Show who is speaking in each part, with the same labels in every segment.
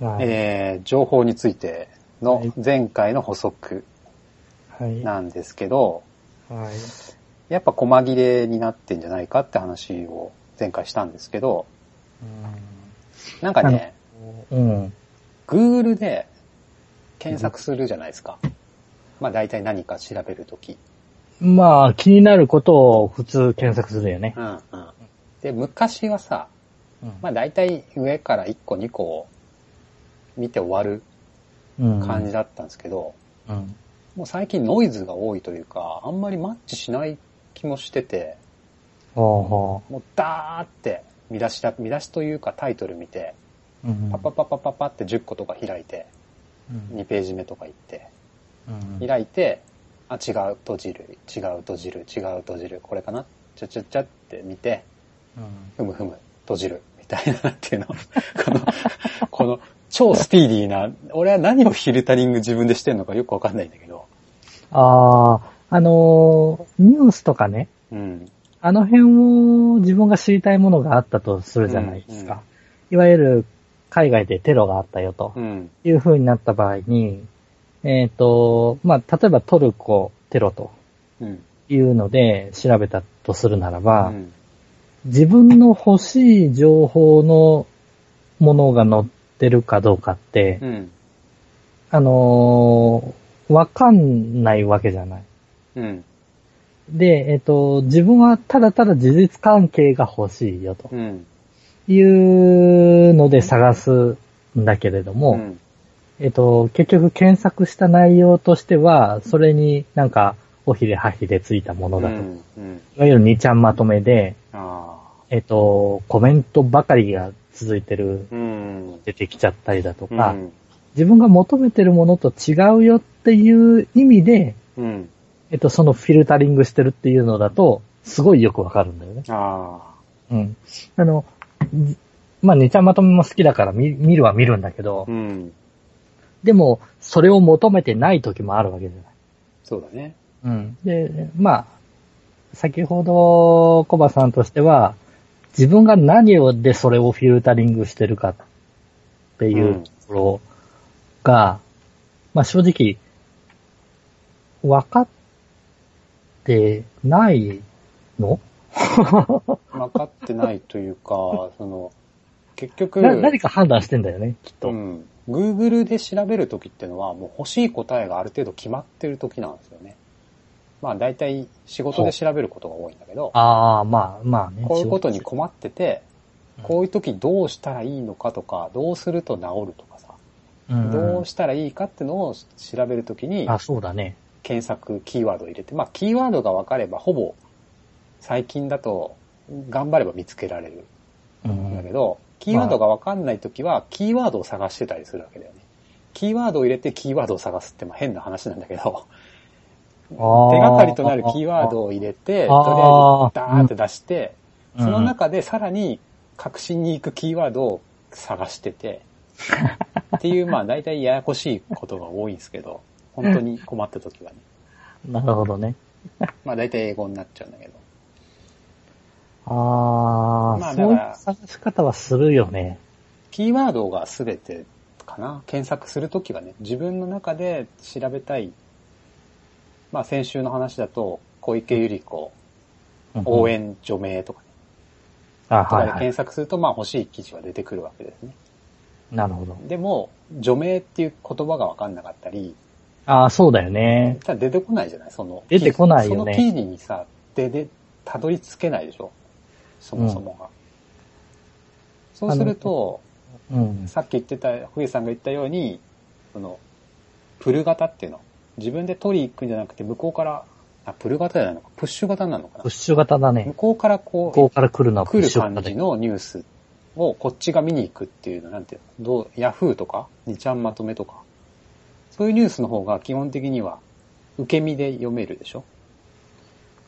Speaker 1: はい。
Speaker 2: えー、情報についての
Speaker 1: はい
Speaker 2: 前回の補足
Speaker 1: はい。
Speaker 2: なんですけど、
Speaker 1: はい。
Speaker 2: やっぱ細切れになってんじゃないかって話を前回したんですけど、なんかね、
Speaker 1: うん。
Speaker 2: Google で検索するじゃないですか。まあ大体何か調べるとき。
Speaker 1: まあ、気になることを普通検索するよね。
Speaker 2: うんうん。で、昔はさ、
Speaker 1: うん
Speaker 2: まあ大体上から1個2個を見て終わる
Speaker 1: うん
Speaker 2: 感じだったんですけど、
Speaker 1: うん。
Speaker 2: もう最近ノイズが多いというか、あんまりマッチしない気もしてて、
Speaker 1: ほうほ
Speaker 2: もうダーって見出しだ、見出しというかタイトル見て、
Speaker 1: う。うん。
Speaker 2: パパパパパパって10個とか開いて、
Speaker 1: うん
Speaker 2: 2ページ目とか行って、
Speaker 1: うん
Speaker 2: 開いて、あ、違う、閉じる、違う、閉じる、違う、閉じる、これかな？ちゃちゃちゃって見て、ふむふむ、閉じる、みたいな、なんていうのこの、この、超スピーディーな、俺は何をフィルタリング自分でしてんのかよくわかんないんだけど、
Speaker 1: ああ、あのーニュースとかね、
Speaker 2: うん、
Speaker 1: あの辺を自分が知りたいものがあったとするじゃないですか。
Speaker 2: うん。
Speaker 1: いわゆる海外でテロがあったよと。
Speaker 2: うん、
Speaker 1: いう風になった場合に、えっ、と、まあ、例えばトルコテロと
Speaker 2: うん、
Speaker 1: いうので調べたとするなら
Speaker 2: う
Speaker 1: ば、
Speaker 2: ん、
Speaker 1: 自分の欲しい情報のものが載ってるかどうかって、
Speaker 2: うん、
Speaker 1: あのーわかんないわけじゃない。
Speaker 2: うん、
Speaker 1: で、えっ、と、自分はただただ事実関係が欲しいよと。
Speaker 2: うん、
Speaker 1: いうので探すんだけれども、
Speaker 2: うん、
Speaker 1: えっ、と、結局検索した内容としては、それになんか、おひれはひれついたものだと。い
Speaker 2: うん、うん、
Speaker 1: わゆる2ちゃんまとめで、
Speaker 2: あ
Speaker 1: えっ、と、コメントばかりが続いてる
Speaker 2: あ、、うん、
Speaker 1: 出てきちゃったりだと
Speaker 2: う
Speaker 1: か、
Speaker 2: ん、
Speaker 1: 自分が求めてるものと違うよっていう意味で、
Speaker 2: うん、
Speaker 1: えっと、そのフィルタリングしてるっていうのだと、すごいよくわかるんだよね。
Speaker 2: あ
Speaker 1: うん。あの、じまあ、ねちゃんまとめも好きだから見見るは見るんだけど
Speaker 2: あ、、うん、
Speaker 1: でも、それを求めてない時もあるわけじゃない。
Speaker 2: そうだね。
Speaker 1: うん。で、まあ、先ほど、コバさんとしては、自分が何をでそれをフィルタリングしてるかっていうところが、まあ正直、分かってないの？
Speaker 2: 分かってないというか、その、結局、
Speaker 1: な何か判断してんだよね、きっと。
Speaker 2: うん。Google で調べるときってのは、もう欲しい答えがある程度決まってるときなんですよね。まあ大体仕事で調べることが多いんだけど、
Speaker 1: ああ、まあまあね。
Speaker 2: こういうことに困ってて、
Speaker 1: うん
Speaker 2: こういう時どうしたらいいのかとか、どうすると治るとかさ、
Speaker 1: うん
Speaker 2: どうしたらいいかってのを調べるときに
Speaker 1: あ、そうだね。
Speaker 2: 検索キーワードを入れて、まあキーワードが分かればほぼ最近だと頑張れば見つけられる
Speaker 1: うんん
Speaker 2: だけど、キーワードが分かんないときはキーワードを探してたりするわけだよね。キーワードを入れてキーワードを探すってまあ変な話なんだけど、手がかりとなるキーワードを入れて、とりあえずダーって出して、
Speaker 1: うん
Speaker 2: その中でさらに確信に行くキーワードを探してて、っていう、まあ大体ややこしいことが多いんですけど、本当に困った時はね。
Speaker 1: なるほどね。
Speaker 2: まあ大体英語になっちゃうんだけど。
Speaker 1: ああ、
Speaker 2: まあ
Speaker 1: そういう探し方はするよね。
Speaker 2: キーワードが全てかな検索するときはね、自分の中で調べたい。まあ先週の話だと、小池百合子応援除名とかね、
Speaker 1: あ、
Speaker 2: とかで
Speaker 1: は。
Speaker 2: 検索すると、まあ欲しい記事は出てくるわけですね。
Speaker 1: なるほど。
Speaker 2: でも、除名っていう言葉がわかんなかったり、
Speaker 1: ああ、そうだよね。
Speaker 2: ただ出てこないじゃない？その。
Speaker 1: 出てこないよね
Speaker 2: その記事にさ、で、で、たどり着けないでしょ？そもそもが。そうすると、
Speaker 1: うん。
Speaker 2: さっき言ってた、ふえさんが言ったように、その、プル型っていうの？自分で取り行くんじゃなくて、向こうから、あ、プル型じゃないのか、プッシュ型なのかな
Speaker 1: プッ。シュ型だ
Speaker 2: 向
Speaker 1: ね。
Speaker 2: こうからこ
Speaker 1: 向こうから来るのプッ
Speaker 2: 来る
Speaker 1: シュ型で。
Speaker 2: 感じのニュースをこっちが見に行くっていうの、なんていうの、どう、ヤフーとか、2ちゃんまとめとか、そういうニュースの方が基本的には、受け身で読めるでしょ？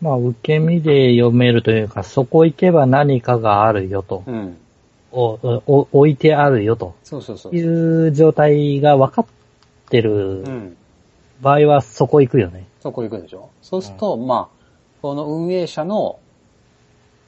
Speaker 1: まあ、受け身で読めるというか、そこ行けば何かがあるよと。
Speaker 2: うん。
Speaker 1: おお置いてあるよと
Speaker 2: そうそうそう。
Speaker 1: いう状態が分かってる
Speaker 2: うん。
Speaker 1: 場合はそこ行くよね。
Speaker 2: そこ行くでしょ？そうすると、まあ、この運営者の、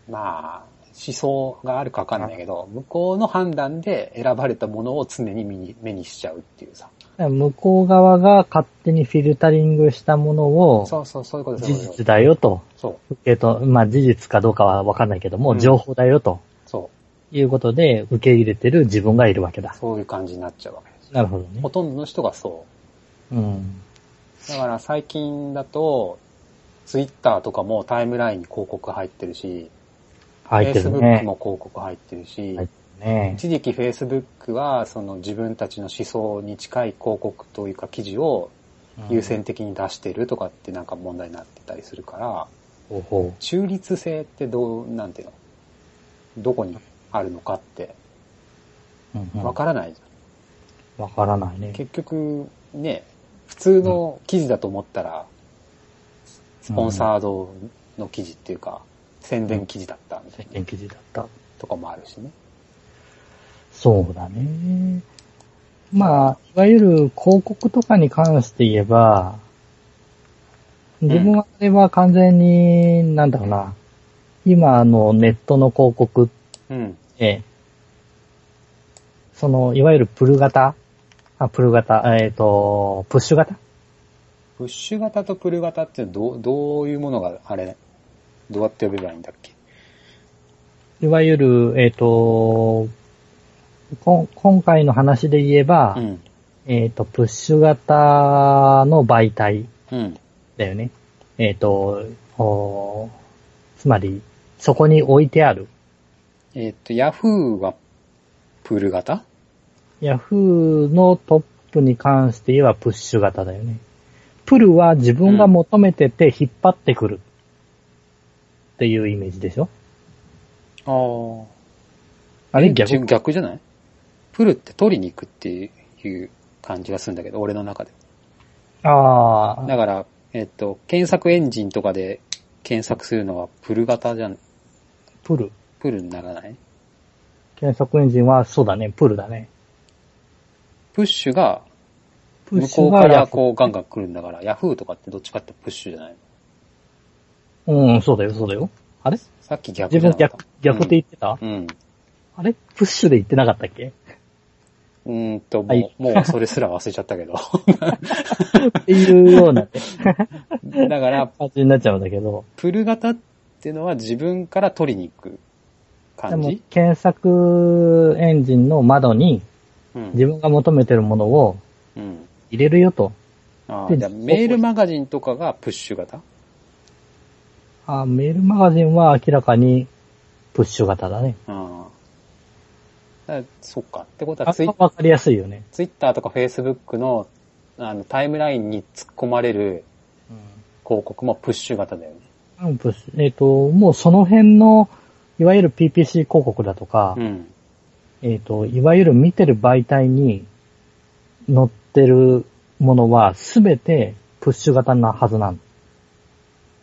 Speaker 2: まあ、思想があるかわかんないけど、向こうの判断で選ばれたものを常に目に目にしちゃうっていうさ。
Speaker 1: 向こう側が勝手にフィルタリングしたものを、
Speaker 2: そうそう、そういうこと
Speaker 1: 事実だよと。
Speaker 2: そう。
Speaker 1: えっと、まあ事実かどうかはわかんないけども、
Speaker 2: うん
Speaker 1: 情報だよと
Speaker 2: そう。
Speaker 1: いうことで受け入れてる自分がいるわけだ。
Speaker 2: そういう感じになっちゃうわけです。
Speaker 1: なるほどね
Speaker 2: ほ。とんどの人がそ
Speaker 1: うん。
Speaker 2: う。だから最近だと、ツイッターとかもタイムラインに広告入ってるし、
Speaker 1: 入ってる
Speaker 2: Facebook
Speaker 1: ね。
Speaker 2: も広告入ってるし、
Speaker 1: ね。
Speaker 2: 一時期 Facebook はその自分たちの思想に近い広告というか記事を優先的に出してるとかってなんか問題になってたりするから、
Speaker 1: ほうほ
Speaker 2: 中立性ってどう、なんていうの？どこにあるのかってわからないじゃん。
Speaker 1: わからないね。
Speaker 2: 結局ね、普通の記事だと思ったら、スポンサードの記事っていうか、宣伝記事だったみたいな
Speaker 1: 宣伝記事だった。
Speaker 2: とかもあるしね。
Speaker 1: そうだね。まあ、いわゆる広告とかに関して言えば、自分はあれは完全に、なんだろうな、今あのネットの広告っ
Speaker 2: うん。
Speaker 1: て、その、いわゆるプル型あ、プル型、えっ、と、プッシュ型？
Speaker 2: プッシュ型とプル型ってどう、どういうものがあれ、どうやって呼べばいいんだっけ？
Speaker 1: いわゆる、えっ、と、こん今回の話で言えば、
Speaker 2: うん。
Speaker 1: えっ、と、プッシュ型の媒体
Speaker 2: うん。
Speaker 1: だよね。えっ、と、おつまり、そこに置いてある。
Speaker 2: えっ、と、ヤフーはプル型？
Speaker 1: ヤフーのトップに関して言えばプッシュ型だよね。プルは自分が求めてて引っ張ってくる。っていうイメージでしょ？
Speaker 2: ああ。
Speaker 1: あれ逆？
Speaker 2: 逆逆じゃない？プルって取りに行くっていう感じがするんだけど、俺の中で。
Speaker 1: ああ、
Speaker 2: だから、えっ、と、検索エンジンとかで検索するのはプル型じゃん、
Speaker 1: プル。
Speaker 2: プルにならない？
Speaker 1: 検索エンジンはそうだね、プルだね。
Speaker 2: プッシュが、向こうからこうガンガン来るんだから、ヤフーとかってどっちかってプッシュじゃない
Speaker 1: うん、そうだよ、そうだよ。あれ？
Speaker 2: さっき逆
Speaker 1: 自分逆、逆って言ってた、
Speaker 2: うん。
Speaker 1: あれ？プッシュで言ってなかったっけ？
Speaker 2: うん、うーんと、もう、
Speaker 1: はい
Speaker 2: もうそれすら忘れちゃったけど。
Speaker 1: っていうような、ね、
Speaker 2: だから、
Speaker 1: 感じになっちゃうんだけど。
Speaker 2: プル型っていうのは自分から取りに行く
Speaker 1: でも
Speaker 2: 感じ、
Speaker 1: 検索エンジンの窓に
Speaker 2: うん。
Speaker 1: 自分が求めてるものを
Speaker 2: うん。
Speaker 1: 入れるよと。で
Speaker 2: ああじゃあメールマガジンとかがプッシュ型？
Speaker 1: あメールマガジンは明らかにプッシュ型だね。
Speaker 2: ああ。だそっか。ってことは
Speaker 1: あ
Speaker 2: ツイ
Speaker 1: わかりやすいよね。
Speaker 2: ツイッターとかフェイスブックのあのタイムラインに突っ込まれる広告もプッシュ型だよね。
Speaker 1: うん、プッシュ。えっ、と、もうその辺の、いわゆる PPC 広告だとか、
Speaker 2: うん。
Speaker 1: えっ、と、いわゆる見てる媒体に載ってるものはすべてプッシュ型なはずなん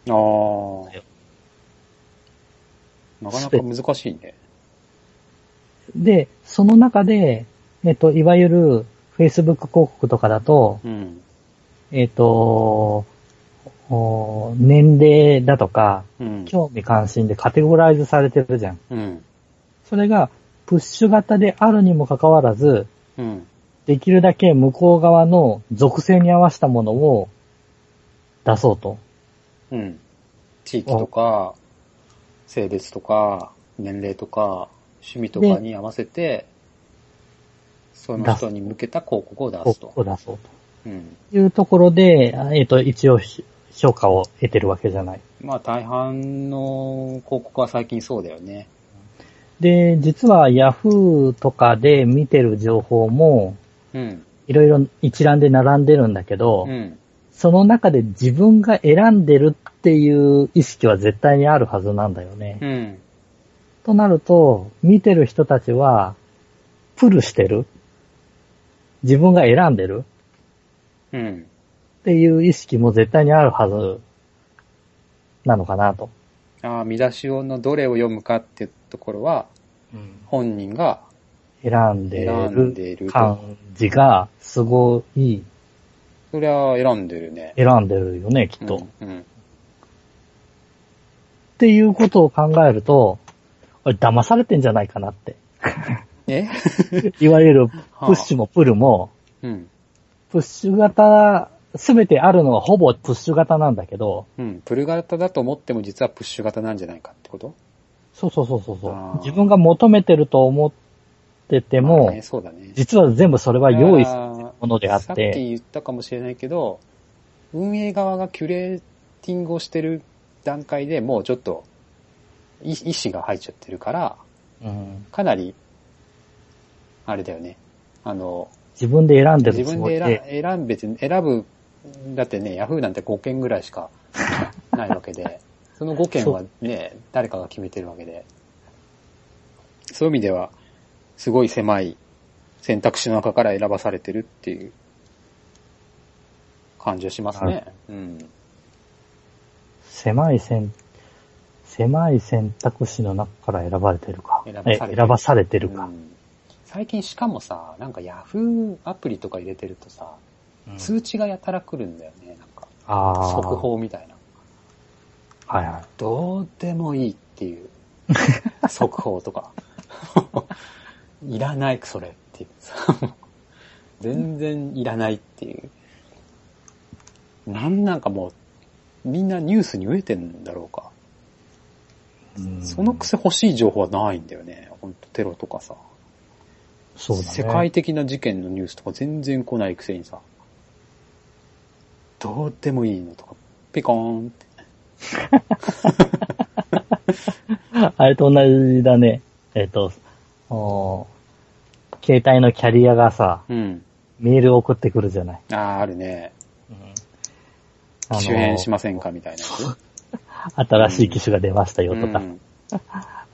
Speaker 2: ああ。なかなか難しいね。
Speaker 1: で、その中で、えっ、と、いわゆる Facebook 広告とかだと、
Speaker 2: うん。
Speaker 1: えっ、と、お年齢だとか、
Speaker 2: うん。
Speaker 1: 興味関心でカテゴライズされてるじゃん。
Speaker 2: うん。
Speaker 1: それが、プッシュ型であるにもかかわらず、
Speaker 2: うん。
Speaker 1: できるだけ向こう側の属性に合わせたものを出そうと。
Speaker 2: うん。地域とか、性別とか、年齢とか、趣味とかに合わせて、その人に向けた広告を出
Speaker 1: 広
Speaker 2: すと。
Speaker 1: 告を出そう
Speaker 2: うん。
Speaker 1: というところで、えっ、と、一応し評価を得てるわけじゃない。
Speaker 2: まあ大半の広告は最近そうだよね。
Speaker 1: で、実は Yahoo とかで見てる情報も、
Speaker 2: うん。
Speaker 1: いろいろ一覧で並んでるんだけど、
Speaker 2: うん。
Speaker 1: その中で自分が選んでるっていう意識は絶対にあるはずなんだよね。
Speaker 2: うん。
Speaker 1: となると、見てる人たちは、プルしてる？自分が選んでる？
Speaker 2: うん。
Speaker 1: っていう意識も絶対にあるはずなのかなと。
Speaker 2: ああ、見出しのどれを読むかってところは、本人が
Speaker 1: 選んで
Speaker 2: る
Speaker 1: 感じがすごい
Speaker 2: そりゃ選んでるね。
Speaker 1: 選んでるよね、きっと。っ
Speaker 2: うん。うん。
Speaker 1: ていうことを考えると、騙されてんじゃないかなって。
Speaker 2: え？
Speaker 1: いわゆるプッシュもプルも、
Speaker 2: うん。
Speaker 1: プッシュ型、すべてあるのはほぼプッシュ型なんだけど、
Speaker 2: うん。プル型だと思っても実はプッシュ型なんじゃないかってこと？
Speaker 1: そうそうそうそう自分が求めてると思ってても、
Speaker 2: まあね、そうだね。
Speaker 1: 実は全部それは用意する
Speaker 2: も
Speaker 1: ものであっ
Speaker 2: さっき
Speaker 1: て、
Speaker 2: 言ったかもしれないけど、運営側がキュレーティングをしてる段階でもうちょっと意意思が入っちゃってるから、
Speaker 1: うん。
Speaker 2: かなり、あれだよね。あの、
Speaker 1: 自分で選んで
Speaker 2: 自分
Speaker 1: るつもり
Speaker 2: で。
Speaker 1: で、
Speaker 2: 選選べて、選ぶ、だってね、ヤフーなんて5件ぐらいしかないわけで、その5件はね、誰かが決めてるわけで、そういう意味では、すごい狭い選択肢の中から選ばされてるっていう感じはしますね。うん。
Speaker 1: 狭い選、狭い選択肢の中から選ばれてるか。
Speaker 2: 選ばされてる
Speaker 1: え選ばされてるか。
Speaker 2: うん最近しかもさ、なんかヤフーアプリとか入れてるとさ、
Speaker 1: うん
Speaker 2: 通知がやたら来るんだよね、なんか。
Speaker 1: ああ。
Speaker 2: 速。報みたいな。
Speaker 1: はいはい。
Speaker 2: どうでもいいっていう、速報とか。いらない、それっていうさ。全然いらないっていう。なんなんかもう、みんなニュースに飢えてんだろうか。
Speaker 1: うん
Speaker 2: そのくせ欲しい情報はないんだよね。ほんとテロとかさ。
Speaker 1: そうだね。
Speaker 2: 世界的な事件のニュースとか全然来ないくせにさ。どうでもいいのとか、ピコーンって。
Speaker 1: あれと同じだね。えっ、と、お携帯のキャリアがさ、
Speaker 2: うん。
Speaker 1: メール送ってくるじゃない。
Speaker 2: ああ、あるね。
Speaker 1: あの
Speaker 2: 機種変しませんか？みたいなやつ？
Speaker 1: 新しい機種が出ましたよとか。
Speaker 2: うん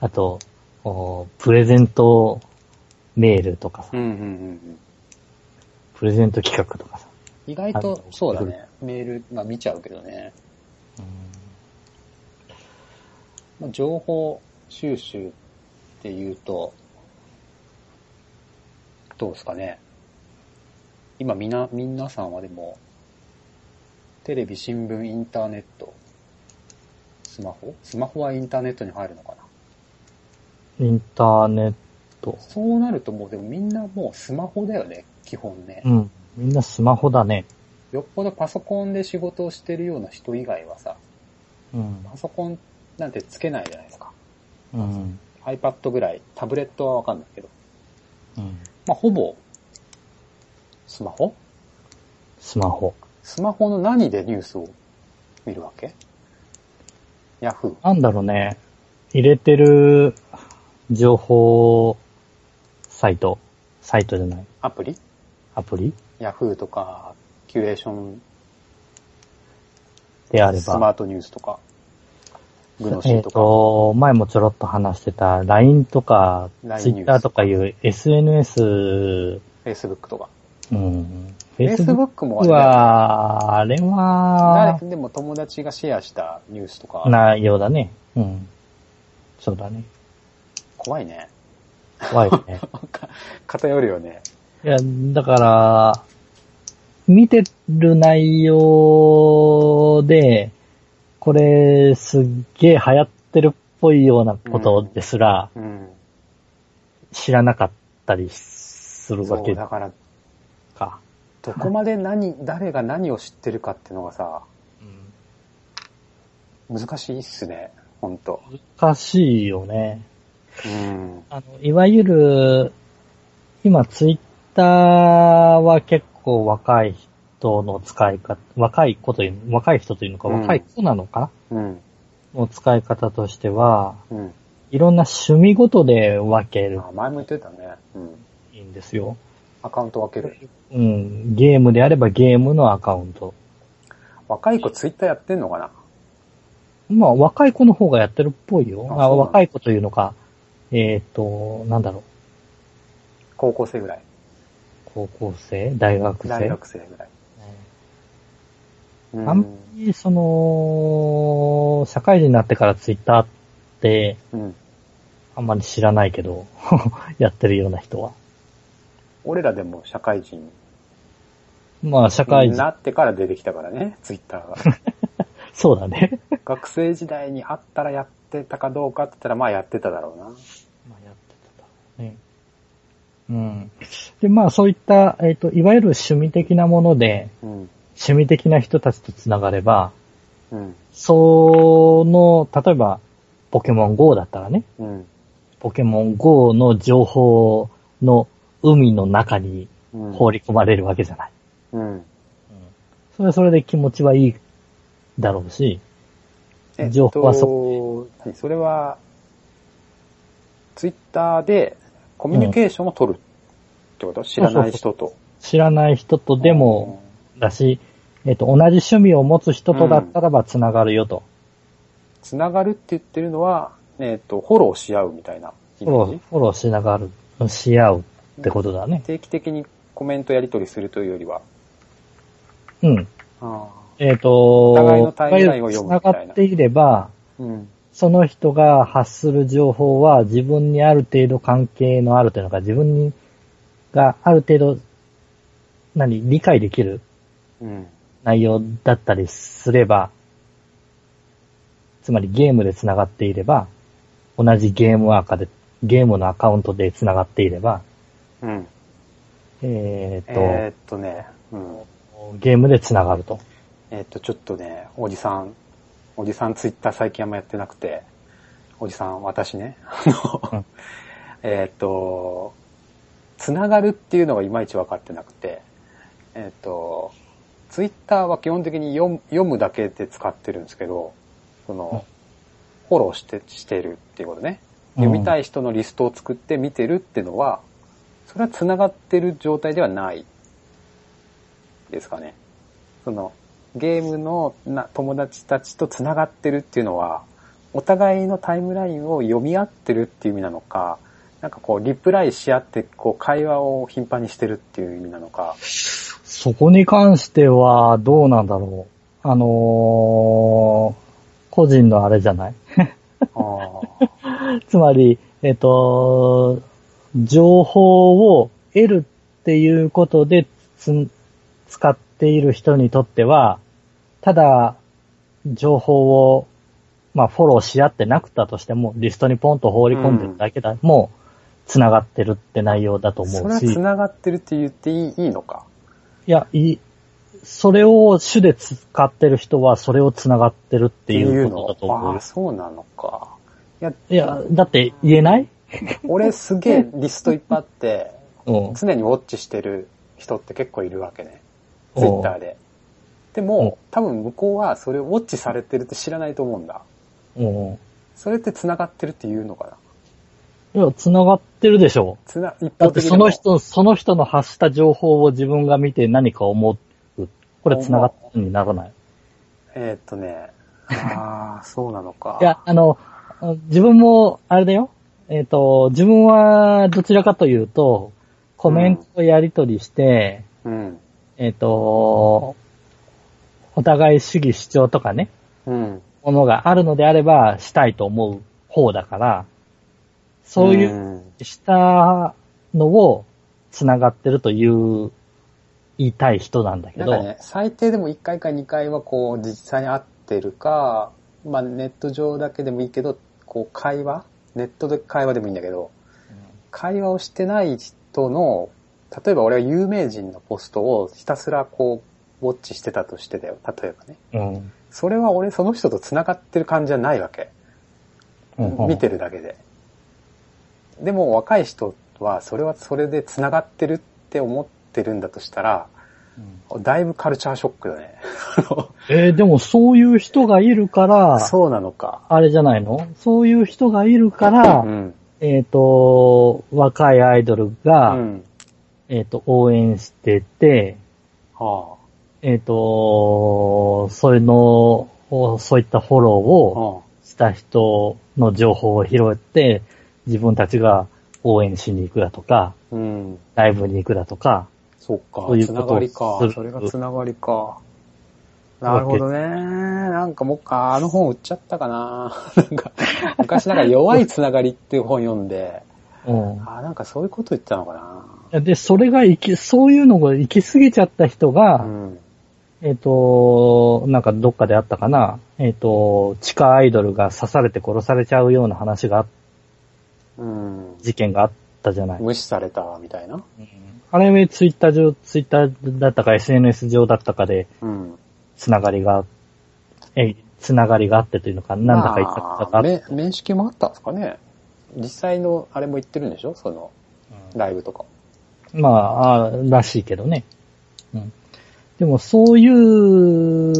Speaker 1: あと、おプレゼントメールとかさ、
Speaker 2: うんうんうんうん。
Speaker 1: プレゼント企画とかさ。
Speaker 2: 意外と、そうだね。メール、まあ見ちゃうけどね。まあ情報収集っていうと、どうですかね。今みな、皆さんはでも、テレビ、新聞、インターネット、スマホ？スマホはインターネットに入るのかな？
Speaker 1: インターネット。
Speaker 2: そうなるともうでもみんなもうスマホだよね、基本ね。
Speaker 1: うん。みんなスマホだね。
Speaker 2: よっぽどパソコンで仕事をしてるような人以外はさ、
Speaker 1: うん。
Speaker 2: パソコンなんてつけないじゃないですか。
Speaker 1: うん。
Speaker 2: iPad ぐらい、タブレットはわかんないけど。
Speaker 1: うん。
Speaker 2: まあ、ほぼ、スマホ？
Speaker 1: スマホ。
Speaker 2: スマホの何でニュースを見るわけ？ヤフー。
Speaker 1: なんだろうね。入れてる情報サイト。サイトじゃない。
Speaker 2: アプリ？
Speaker 1: アプリ？
Speaker 2: ヤフーとか、キュレーション、
Speaker 1: であれ
Speaker 2: スマー
Speaker 1: ば。
Speaker 2: トニュースとか、グノシ
Speaker 1: えっ、
Speaker 2: ーとか。
Speaker 1: と、前もちょろっと話してた LINE とか Twitter とかいう SNS、
Speaker 2: Facebook とか。
Speaker 1: うん。
Speaker 2: Facebook もあれ
Speaker 1: は、あれは、
Speaker 2: 誰でも友達がシェアしたニュースとか、
Speaker 1: 内容だね。うん。そうだね。
Speaker 2: 怖いね。
Speaker 1: 怖いね。
Speaker 2: か 偏るよね。
Speaker 1: いや、だから、見てる内容で、これすっげえ流行ってるっぽいようなことですら
Speaker 2: うん。
Speaker 1: 知らなかったりするわ
Speaker 2: そう、
Speaker 1: け
Speaker 2: だから、
Speaker 1: か。
Speaker 2: どこまで何、誰が何を知ってるかっていうのがさ、難しいっすね、ほんと。
Speaker 1: 難しいよね。
Speaker 2: うん。
Speaker 1: あの、いわゆる、今ツイッターは結構若い人の使い方、若い子という、若い人というのか、
Speaker 2: うん
Speaker 1: 若い子なのか？
Speaker 2: うん。
Speaker 1: の使い方としては、
Speaker 2: うん。
Speaker 1: いろんな趣味ごとで分ける
Speaker 2: あ、前も言ってたね。うん。
Speaker 1: いいんですよ。
Speaker 2: アカウント分ける。
Speaker 1: うん。ゲームであればゲームのアカウント。
Speaker 2: 若い子ツイッターやってんのかな？
Speaker 1: まあ、若い子の方がやってるっぽいよ。あ
Speaker 2: あ
Speaker 1: 若い子というのか、えっ、と、なんだろう。
Speaker 2: 高校生ぐらい。
Speaker 1: 高校生？大学生？
Speaker 2: 大学生ぐらい。うん
Speaker 1: あんまり、その、社会人になってからツイッターって、
Speaker 2: うん。
Speaker 1: あんまり知らないけど、やってるような人は。
Speaker 2: 俺らでも社会人
Speaker 1: まあ、社会人、
Speaker 2: になってから出てきたからね、ツイッターが。
Speaker 1: そうだね。
Speaker 2: 学生時代にあったらやっってたかどうかって言ったら、まあやってただろうな。まあ
Speaker 1: やってただろうね。うん。で、まあそういった、えっ、ー、と、いわゆる趣味的なもので、うん、趣味的な人たちと繋がれば、うん、その、例えば、ポケモン GO だったらね、うん、ポケモン GO の情報の海の中に放り込まれるわけじゃない。うん。それはそれで気持ちはいいだろうし、情報はそ。
Speaker 2: それは、ツイッターでコミュニケーションを取るってこと、うん、知らない人と。
Speaker 1: 知らない人とでもだし、えっ、と、同じ趣味を持つ人とだったらば繋がるよと。
Speaker 2: 繋がるって言ってるのは、えっ、と、フォローし合うみたいな
Speaker 1: フォロー、フォローしながら、し合うってことだね。
Speaker 2: 定期的にコメントやり取りするというよりは。
Speaker 1: うん。えっ、ー、と、お互いのタイムラインを読むみたいな。繋がっていれば、うん、その人が発する情報は自分にある程度関係のあるというのか、自分に、がある程度、何、理解できる内容だったりすれば、つまりゲームで繋がっていれば、同じゲームアカで、ゲームのアカウントで繋がっていれば、うん。えー、っと、
Speaker 2: えー、っとね、う
Speaker 1: ん。ゲームで繋がると。
Speaker 2: えー、っと、ちょっとね、おじさん、おじさんツイッター最近あんまやってなくて、おじさん、私ね、あの、うん、えっと、繋がるっていうのがいまいち分かってなくて、えっと、ツイッターは基本的に読むだけで使ってるんですけど、その、フォローして、してるっていうことね。読みたい人のリストを作って見てるっていうのは、それは繋がってる状態ではないですかね。その、ゲームのな友達たちと繋がってるっていうのは、お互いのタイムラインを読み合ってるっていう意味なのか、なんかこう、リプライし合って、こう、会話を頻繁にしてるっていう意味なのか。
Speaker 1: そこに関しては、どうなんだろう。あのー、個人のあれじゃない？つまり、えっ、と、情報を得るっていうことで使っている人にとっては、ただ、情報を、まあ、フォローし合ってなくたとしても、リストにポンと放り込んでるだけだ、うん、もう、繋がってるって内容だと思うし。それは
Speaker 2: 繋がってるって言っていいいいのか？
Speaker 1: いや、いい。それを主で使ってる人は、それを繋がってるっていうことだと思う。あ
Speaker 2: あ、そうなのか。
Speaker 1: いや、いや、だって言えない？
Speaker 2: 俺すげえリストいっぱいあって、常にウォッチしてる人って結構いるわけね。ツイッターで。でも、多分向こうはそれをウォッチされてるって知らないと思うんだ。それって繋がってるって言うのか
Speaker 1: な？いや、繋がってるでしょ。つな、一方的に。その人、その人の発した情報を自分が見て何か思う。これ繋がってにならない。
Speaker 2: えー、っとね、ああ、そうなのか。
Speaker 1: いや、あの、自分も、あれだよ。えっ、ー、と、自分はどちらかというと、コメントをやり取りして、うん、えっ、ー、と、お互い主義主張とかね、うん、ものがあるのであればしたいと思う方だから、そういう、したのを繋がってるという言いたい人なんだけど。なんかね、
Speaker 2: 最低でも1回か2回はこう実際に会ってるか、まあネット上だけでもいいけど、こう会話？ネットで会話でもいいんだけど、会話をしてない人の、例えば俺は有名人のポストをひたすらこう、ウォッチしてたとしてだよ、例えばね。うん、それは俺その人と繋がってる感じじゃないわけ。うん、見てるだけで。でも若い人はそれはそれで繋がってるって思ってるんだとしたら、だいぶカルチャーショックだね。
Speaker 1: えー、でもそういう人がいるから、
Speaker 2: そうなのか。
Speaker 1: あれじゃないの？そういう人がいるから、うん、えっ、ー、と、若いアイドルが、うん、えっ、ー、と、応援してて、はあ、えっ、と、それの、そういったフォローをした人の情報を拾って、自分たちが応援しに行くだとか、うん、ライブに行くだとか、
Speaker 2: そっか。そういうつながりか。それがつながりか。なるほどね。なんかもっか、あの本売っちゃったかな。なんか、昔なんか弱いつながりっていう本読んで、うん、あなんかそういうこと言ったのか
Speaker 1: な。で、それが行き、そういうのが行き過ぎちゃった人が、うん、えっ、と、なんかどっかであったかな、えっ、と、地下アイドルが刺されて殺されちゃうような話があ、
Speaker 2: うん。
Speaker 1: 事件があったじゃない。
Speaker 2: 無視されたみたいな？
Speaker 1: あれ、ツイッター上、ツイッターだったか SNS 上だったかで、
Speaker 2: うん。
Speaker 1: つながりが、え、つながりがあってというのか、なんだか言ったことがあ
Speaker 2: 面識もあったんですかね。実際のあれも言ってるんでしょ？その、ライブとか。
Speaker 1: まあ、あらしいけどね。うん。でも、そういう、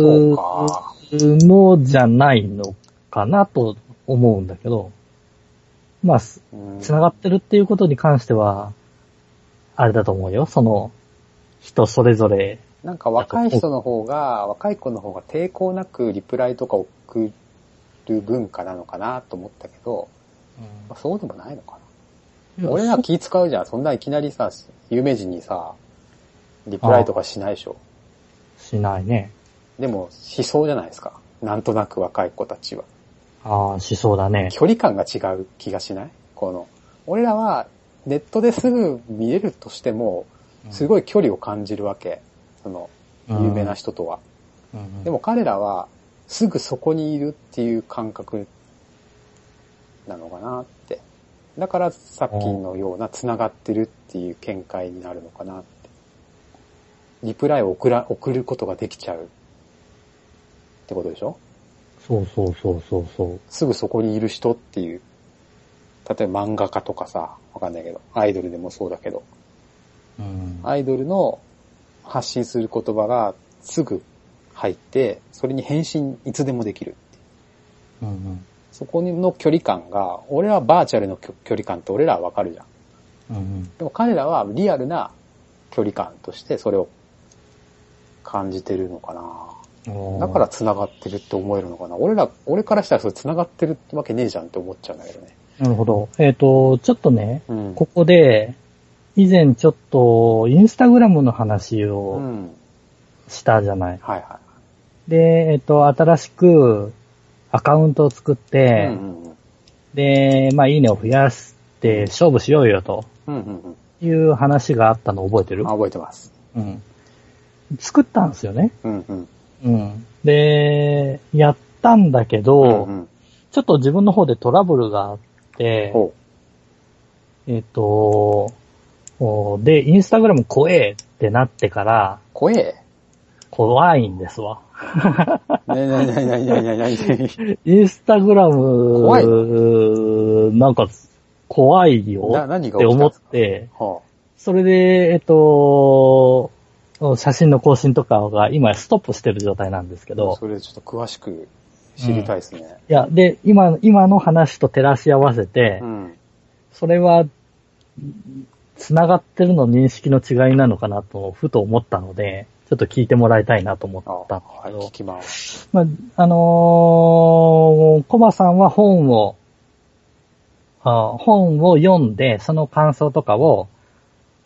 Speaker 2: そうか。
Speaker 1: のじゃないのかなと思うんだけど、まあ、す
Speaker 2: うん
Speaker 1: 繋がってるっていうことに関しては、あれだと思うよ。その、人それぞれ、
Speaker 2: なんか若い人の方が、若い子の方が抵抗なくリプライとか送る文化なのかなと思ったけど、まあ、そうでもないのかな。俺ら気使うじゃん。そんないきなりさ、有名人にさ、リプライとかしないでしょ。
Speaker 1: しないね。
Speaker 2: でも、しそうじゃないですか。なんとなく若い子たちは。
Speaker 1: ああ、しそうだね。
Speaker 2: 距離感が違う気がしない？この、俺らはネットですぐ見れるとしても、すごい距離を感じるわけ。その、有名な人とは。
Speaker 1: うん
Speaker 2: でも彼らは、すぐそこにいるっていう感覚なのかなって。だからさっきのような繋がってるっていう見解になるのかなって。リプライを送ら、送ることができちゃうってことでしょ？
Speaker 1: そうそうそうそうそう。
Speaker 2: すぐそこにいる人っていう。例えば漫画家とかさ、わかんないけど、アイドルでもそうだけど、
Speaker 1: うん
Speaker 2: アイドルの発信する言葉がすぐ入って、それに返信いつでもできる。
Speaker 1: うんうん
Speaker 2: そこの距離感が、俺らはバーチャルの距距離感って俺らはわかるじゃん。
Speaker 1: うん
Speaker 2: でも彼らはリアルな距離感としてそれを感じてるのかな。
Speaker 1: うん
Speaker 2: だから繋がってるって思えるのかな。俺ら、俺からしたらそれ繋がってるわけねえじゃんって思っちゃうんだけどね。
Speaker 1: なるほど。えっ、と、ちょっとね、
Speaker 2: うん。
Speaker 1: ここで、以前ちょっと、インスタグラムの話
Speaker 2: う
Speaker 1: を
Speaker 2: ん。
Speaker 1: したじゃない。
Speaker 2: はいは
Speaker 1: で、えっ、と、新しくアカウントを作っ
Speaker 2: い。
Speaker 1: て、
Speaker 2: うんうんうん。
Speaker 1: で、まあ、いいねを増やして勝負しようよと
Speaker 2: うんうん
Speaker 1: いう話があったの覚えてる？
Speaker 2: うん。あ、覚えてます。
Speaker 1: うん。作ったんですよね。
Speaker 2: うんうん。
Speaker 1: うん。で、やったんだけど、
Speaker 2: うんうん。
Speaker 1: ちょっと自分の方でトラブルがあって、
Speaker 2: ほ
Speaker 1: えっ、と、おで、インスタグラム怖えってなってから、
Speaker 2: う。怖え？
Speaker 1: 怖いんですわ。
Speaker 2: なになになになになになになに
Speaker 1: インスタグラム、
Speaker 2: 怖い？
Speaker 1: なんか、怖いよ
Speaker 2: な、何が
Speaker 1: って思って、
Speaker 2: は
Speaker 1: それで、えっと、写真の更新とかが今ストップしてる状態なんですけ
Speaker 2: あ、
Speaker 1: ど、
Speaker 2: それちょっと詳しく知りたいですね。
Speaker 1: いや、で、今、今の話と照らし合わせて、
Speaker 2: うん。
Speaker 1: それは、繋がってるの認識の違いなのかなと、ふと思ったので、ちょっと聞いてもらいたいなと思
Speaker 2: あ、
Speaker 1: ったんです
Speaker 2: はい、
Speaker 1: けど、
Speaker 2: 聞きます。
Speaker 1: まあ、あのー、コバさんは本を、あ本を読んで、その感想とかを、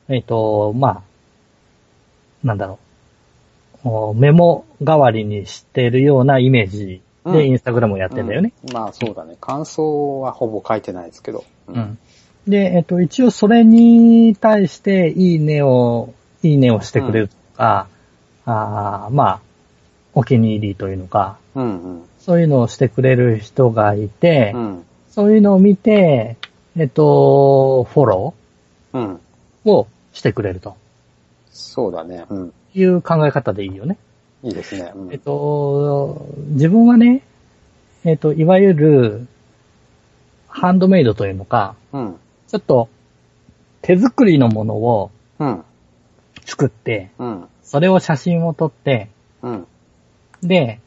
Speaker 1: えっ、と、まあ、なんだろう、おメモ代わりにしてるようなイメージ
Speaker 2: うん
Speaker 1: でインスタグラムをやってんだよね。
Speaker 2: うんまあそうだね。感想はほぼ書いてないですけど。う
Speaker 1: うん。で、えっ、と、一応それに対して、いいねを、いいねをしてくれるとか、あーまあ、お気に入りというのか、
Speaker 2: うんうん。
Speaker 1: そういうのをしてくれる人がいて、
Speaker 2: うん。
Speaker 1: そういうのを見て、えっと、フォロ
Speaker 2: うん。
Speaker 1: ーをしてくれると
Speaker 2: そうだね。うん。
Speaker 1: いう考え方でいいよね。
Speaker 2: いいですね。うん
Speaker 1: えっと、自分はね、えっと、いわゆる、ハンドメイドというのか、
Speaker 2: うん。
Speaker 1: ちょっと、手作りのものを
Speaker 2: うん。
Speaker 1: 作って、
Speaker 2: うん。
Speaker 1: それを写真を撮って、
Speaker 2: うん。
Speaker 1: で、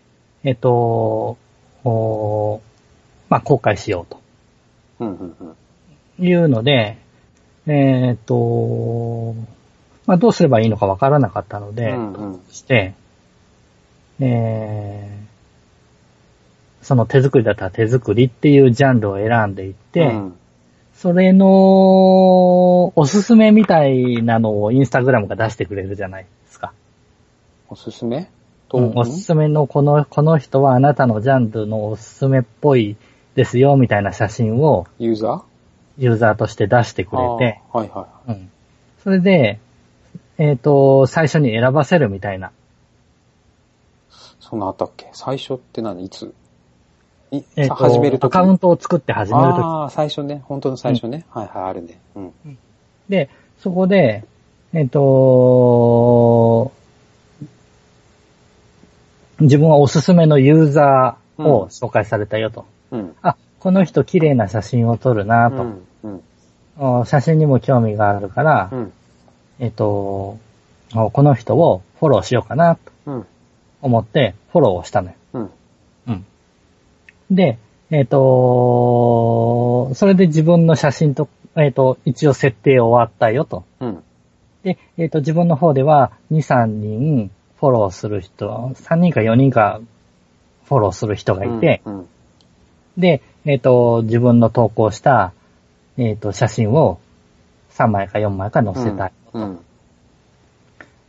Speaker 1: えっと、おまあ、公開しようと
Speaker 2: うん。うん。うん。
Speaker 1: いうので、えっと、まあ、どうすればいいのかわからなかったので、
Speaker 2: うんうん。
Speaker 1: して、えー、その手作りだったら手作りっていうジャンルを選んでいって、
Speaker 2: うん。
Speaker 1: それのおすすめみたいなのをインスタグラムが出してくれるじゃないですか。
Speaker 2: おすすめ？と、
Speaker 1: うんおすすめのこの、この人はあなたのジャンルのおすすめっぽいですよみたいな写真を
Speaker 2: ユーザー？
Speaker 1: ユーザーとして出してくれて、
Speaker 2: はいは
Speaker 1: うん。それで、えっ、と、最初に選ばせるみたいな
Speaker 2: そんなあったっけ？最初って何？いつ？い
Speaker 1: えっ、と、
Speaker 2: 始めると
Speaker 1: アカウントを作って始めるとき。
Speaker 2: ああ、最初ね。本当の最初ね。はいはい、あるね。うん。
Speaker 1: で、そこで、えっ、と、自分はおすすめのユーザーを紹介されたよと。
Speaker 2: うん。
Speaker 1: あ、この人綺麗な写真を撮るなと、
Speaker 2: うん。うん。
Speaker 1: お写真にも興味があるから、
Speaker 2: うん。
Speaker 1: えっ、と、おこの人をフォローしようかなと
Speaker 2: うん。
Speaker 1: 思ってフォローをしたのよ。
Speaker 2: うん。
Speaker 1: うん。で、えっ、と、それで自分の写真と、えっ、と、一応設定終わったよと。
Speaker 2: うん。
Speaker 1: で、えっ、と、自分の方では2、3人フォローする人、3人か4人かフォローする人がいて、
Speaker 2: うん。
Speaker 1: で、えっ、と、自分の投稿した、えっ、と、写真を3枚か4枚か載せたい。
Speaker 2: うん。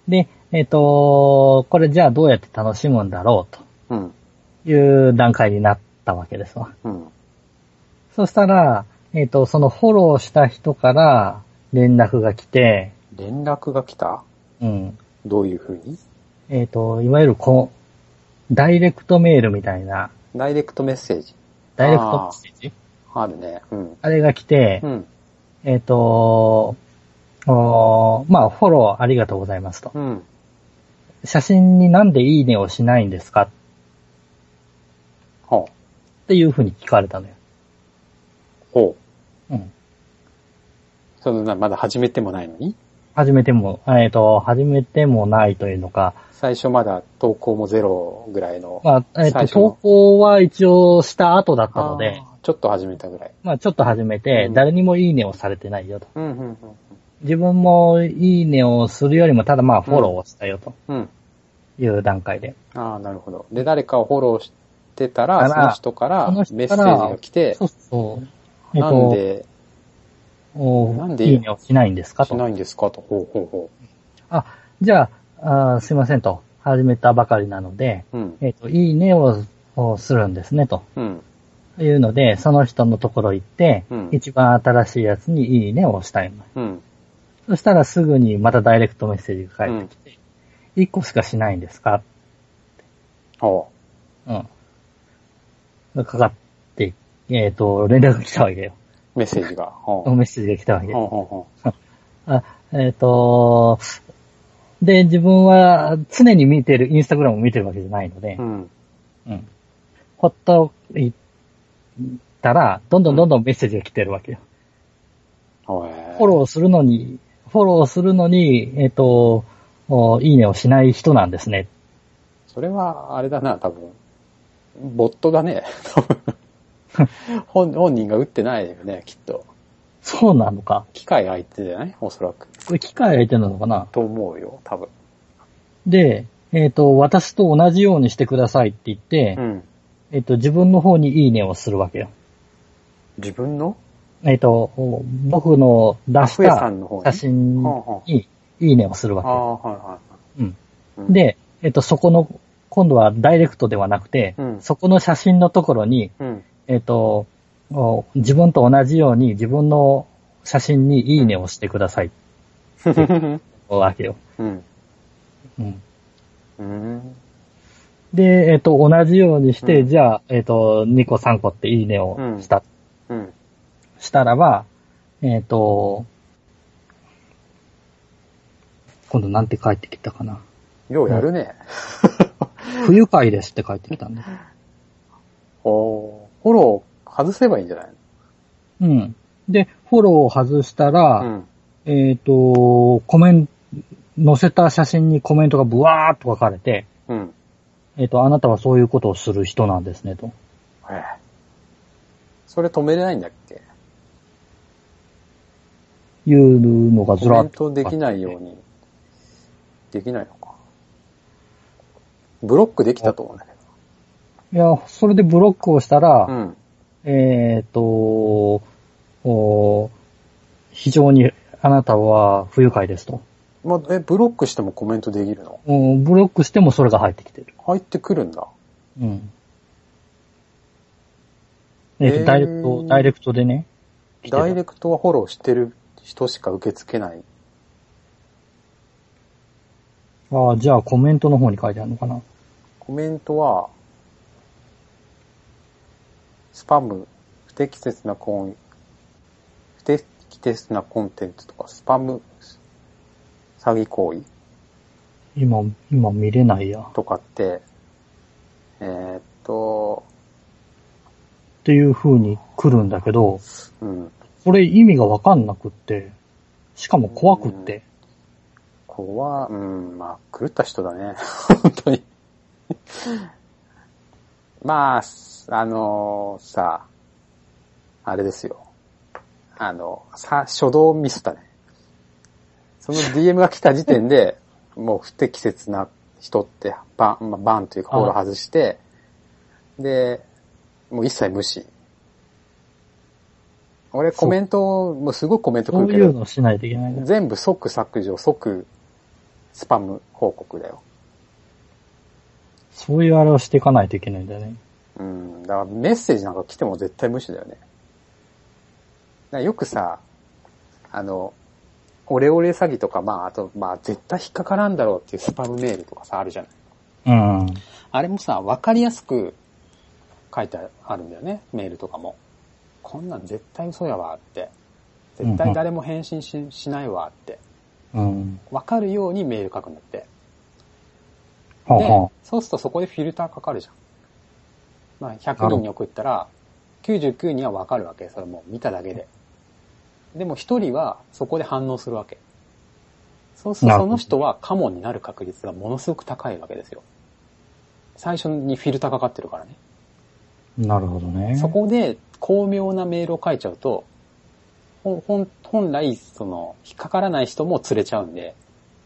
Speaker 1: で、えっ、と、これじゃあどうやって楽しむんだろう
Speaker 2: うん。
Speaker 1: という段階になったわけですわ。
Speaker 2: うん。
Speaker 1: そしたら、えっ、と、そのフォローした人から連絡が来て、
Speaker 2: 連絡が来た？
Speaker 1: うん。
Speaker 2: どういう風に？
Speaker 1: えっ、と、いわゆるこう、ダイレクトメールみたいな、
Speaker 2: ダイレクトメッセージ。
Speaker 1: ダイレクトメッセージ？
Speaker 2: あるね。うん。
Speaker 1: あれが来て、
Speaker 2: うん。
Speaker 1: えっ、と、おーまあ、フォローありがとうございますと。
Speaker 2: うん。
Speaker 1: 写真になんでいいねをしないんですか？っ
Speaker 2: ほう。
Speaker 1: ていうふうに聞かれたのよ。
Speaker 2: ほう。
Speaker 1: うん。
Speaker 2: そのな、まだ始めてもないのに？
Speaker 1: 始めても、えっ、と、始めてもないというのか、
Speaker 2: 最初まだ投稿もゼロぐらいの。
Speaker 1: まあ、えっ、と、
Speaker 2: 最初の
Speaker 1: 投稿は一応した後だったので、
Speaker 2: ちょっと始めたぐらい。
Speaker 1: まあ、ちょっと始めて、
Speaker 2: うん
Speaker 1: 誰にもいいねをされてないよと。
Speaker 2: うん、うん、
Speaker 1: 自分もいいねをするよりも、ただまあ、フォローをしたよと
Speaker 2: うん。うん。
Speaker 1: いう段階で。
Speaker 2: ああ、なるほど。で、誰かをフォローしてたら、その人からメッセージが来て、
Speaker 1: そうそう。えっ、
Speaker 2: なん
Speaker 1: と、
Speaker 2: で
Speaker 1: お
Speaker 2: なんで？
Speaker 1: いいねをしないんですかと。
Speaker 2: しないんですかと。ほうほうほ
Speaker 1: あ、じゃああー、すいませんと。始めたばかりなので、
Speaker 2: う。うん。
Speaker 1: えっ、と、いいねををするんですね、と
Speaker 2: うん。
Speaker 1: いうので、その人のところ行って、
Speaker 2: うん
Speaker 1: 一番新しいやつにいいねをしたいの。
Speaker 2: うん。
Speaker 1: そしたらすぐにまたダイレクトメッセージが返ってきて、一、個しかしないんですか？
Speaker 2: ほ
Speaker 1: うん。かかって、えっ、と、連絡が来たわけよ。
Speaker 2: う。メッセージが。ほう。
Speaker 1: メッセージが来たわけよ。
Speaker 2: ほうほうほ
Speaker 1: あえっ、と、で、自分は常に見てる、インスタグラムを見てるわけじゃないので
Speaker 2: う。う、ん。
Speaker 1: うん。ほっといたら、どんどんどんどんメッセージが来てるわけよ。
Speaker 2: ほ
Speaker 1: フォローするのに、フォローするのに、えっ、と、おいいねをしない人なんですね。
Speaker 2: それは、あれだな、多分。ボットだね。本本人が打ってないよね、きっと。
Speaker 1: そうなのか。
Speaker 2: 機械相手じゃないおそらく。
Speaker 1: これ機械相手なのかな
Speaker 2: と思うよ、多分。
Speaker 1: で、えっ、と、私と同じようにしてくださいって言って、
Speaker 2: うん。
Speaker 1: えっ、と、自分の方にいいねをするわけよ。
Speaker 2: 自分の？
Speaker 1: えっ、と、僕の出した。写真にいいねをするわけ
Speaker 2: はいは
Speaker 1: うん。
Speaker 2: いはい。
Speaker 1: で、えっ、と、そこの、今度はダイレクトではなくて、
Speaker 2: うん
Speaker 1: そこの写真のところに、
Speaker 2: うん。
Speaker 1: えっ、と、お自分と同じように自分の写真にいいねをしてください。
Speaker 2: うん。
Speaker 1: わけよ。
Speaker 2: うん。
Speaker 1: うん。
Speaker 2: うん。
Speaker 1: で、えっ、と、同じようにして、
Speaker 2: うん
Speaker 1: じゃあ、えっ、と、2個3個っていいねをした。
Speaker 2: うん。
Speaker 1: したらば、えっ、と、今度なんて帰ってきたかな。
Speaker 2: ようやるね。
Speaker 1: 不愉快ですって帰ってきたんだ。
Speaker 2: おーフォロー外せばいいんじゃない
Speaker 1: うん。で、フォローを外したら、
Speaker 2: うん。
Speaker 1: えっ、と、コメント、載せた写真にコメントがブワーっと書かれて、
Speaker 2: うん。
Speaker 1: えっ、と、あなたはそういうことをする人なんですね、と。
Speaker 2: ええ。それ止めれないんだっけ？
Speaker 1: いうのがず
Speaker 2: コメン
Speaker 1: らっと。
Speaker 2: トできないように、できないのか。ブロックできたと思うんだけ
Speaker 1: いや、それでブロックをしたら、
Speaker 2: ど。うん。
Speaker 1: えっ、と、お非常にあなたは不愉快ですと。
Speaker 2: まあ、え、ブロックしてもコメントできるの？
Speaker 1: うんブロックしてもそれが入ってきてる。
Speaker 2: 入ってくるんだ。
Speaker 1: うん。えっ、
Speaker 2: ー
Speaker 1: ダイレクト、ダイレクトでね。
Speaker 2: ダイレクトはフォローしてる人しか受け付けない。
Speaker 1: ああ、じゃあコメントの方に書いてあるのかな。
Speaker 2: コメントは、スパム、不適切なコン、不適切なコンテンツとか、スパム、詐欺行為
Speaker 1: 今、今見れないや。
Speaker 2: とかって、えーっと、
Speaker 1: っていう風に来るんだけど、
Speaker 2: うん、
Speaker 1: これ意味がわかんなくって、しかも怖くって。
Speaker 2: ここは、うん、まあ、狂った人だね。本当に。まあ、あのさ、あれですよ。あの、さ、初動ミスったね。その DM が来た時点で、もう不適切な人ってバン、まあ、バンというかフォロー外して、で、もう一切無視。俺コメント、もうすごいコメント来
Speaker 1: そう
Speaker 2: るけど、
Speaker 1: いうのをしないといけないね。
Speaker 2: 全部即削除、即スパム報告だよ。
Speaker 1: そういうあれをしていかないといけないんだよね。
Speaker 2: うん。だからメッセージなんか来ても絶対無視だよね。よくさ、あの、オレオレ詐欺とか、まあ、あと、まあ、絶対引っかからんだろうっていうスパムメールとかさ、あるじゃない。
Speaker 1: うん。
Speaker 2: あれもさ、わかりやすく書いてあるんだよね、メールとかも。こんなん絶対嘘やわって。絶対誰も返信ししないわって。
Speaker 1: うん。
Speaker 2: わかるようにメール書くんだって。で
Speaker 1: はあは、
Speaker 2: そうするとそこでフィルターかかるじゃん。まあ、100人に送ったら、99人はわかるわけ。それもう見ただけで。でも1人はそこで反応するわけ。そうするとその人はカモになる確率がものすごく高いわけですよ。最初にフィルターかかってるからね。
Speaker 1: あなるほどね。
Speaker 2: そこで巧妙なメールを書いちゃうと、本本来、その、引っかからない人も釣れちゃうんで、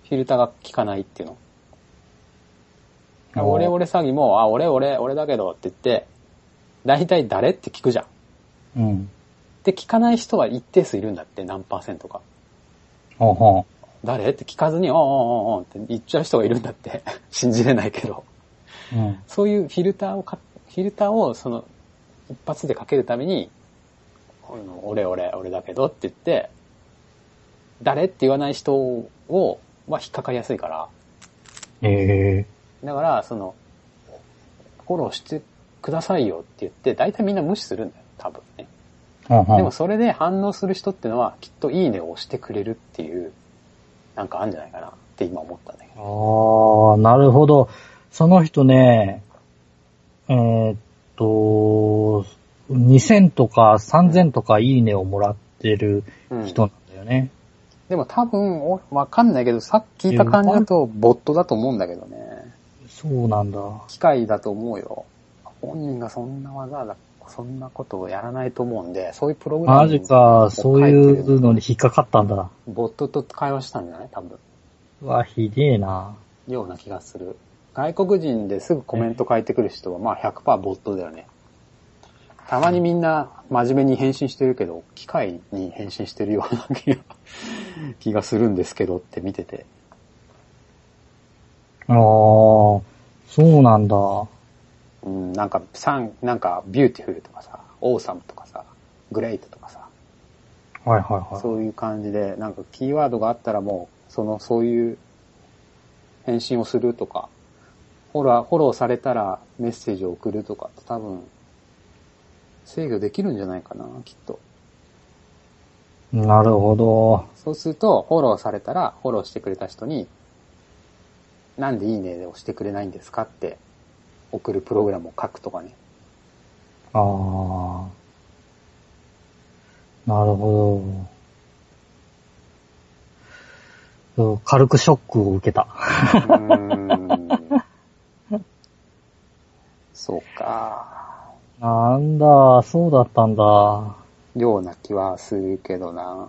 Speaker 2: フィルターが効かないっていうの。俺俺詐欺も、あ、俺俺、俺だけどって言って、大体誰って聞くじゃん。
Speaker 1: うん。
Speaker 2: で、聞かない人は一定数いるんだって、何パーセントか。
Speaker 1: はあは
Speaker 2: 誰って聞かずに、おんおんおんって言っちゃう人がいるんだって。信じれないけど。
Speaker 1: あ。うん。
Speaker 2: そういうフィルターをか、フィルターをその、一発でかけるために、俺俺、俺だけどって言って、誰って言わない人を、は引っかかりやすいから、
Speaker 1: ええ
Speaker 2: だから、その、フォローしてくださいよって言って、大体みんな無視するんだよ、多分ね。
Speaker 1: はあは
Speaker 2: でもそれで反応する人ってのは、きっといいねを押してくれるっていう、なんかあるんじゃないかなって今思ったんだけど。
Speaker 1: あ。ああ、なるほど。その人ね、えーっと、2000とか3000とかいいねをもらってる
Speaker 2: うん
Speaker 1: 人なんだよね。
Speaker 2: でも多分、おわかんないけど、さっき聞いた感じだと、ボットだと思うんだけどね。
Speaker 1: そうなんだ。
Speaker 2: 機械だと思うよ。本人がそんな技だ、そんなことをやらないと思うんで、そういうプログラム
Speaker 1: マジか、そういうのに引っかかったんだ。
Speaker 2: ボットと会話したんじゃない？多分。
Speaker 1: うわ、ひでえな。
Speaker 2: ような気がする。外国人ですぐコメント書いてくる人は、まあ100%ボットだよね。たまにみんな真面目に返信してるけど、機械に返信してるような気が 気がするんですけどって見てて。
Speaker 1: ああ、そうなんだ。
Speaker 2: うん、なんか、サン、なんか、 beautiful とかさ、 awesome とかさ、グレイトとかさ、
Speaker 1: はいはいはい。
Speaker 2: そういう感じで、なんかキーワードがあったらもう、その、そういう返信をするとか、フォロー、フォローされたらメッセージを送るとかって多分、制御できるんじゃないかな、きっと。
Speaker 1: なるほど。
Speaker 2: そうすると、フォローされたら、フォローしてくれた人に、なんでいいねで押してくれないんですかって送るプログラムを書くとかね。
Speaker 1: ああ。なるほど。軽くショックを受けた。
Speaker 2: うーん。そうか。
Speaker 1: なんだ、そうだったんだ。
Speaker 2: ような気はするけどな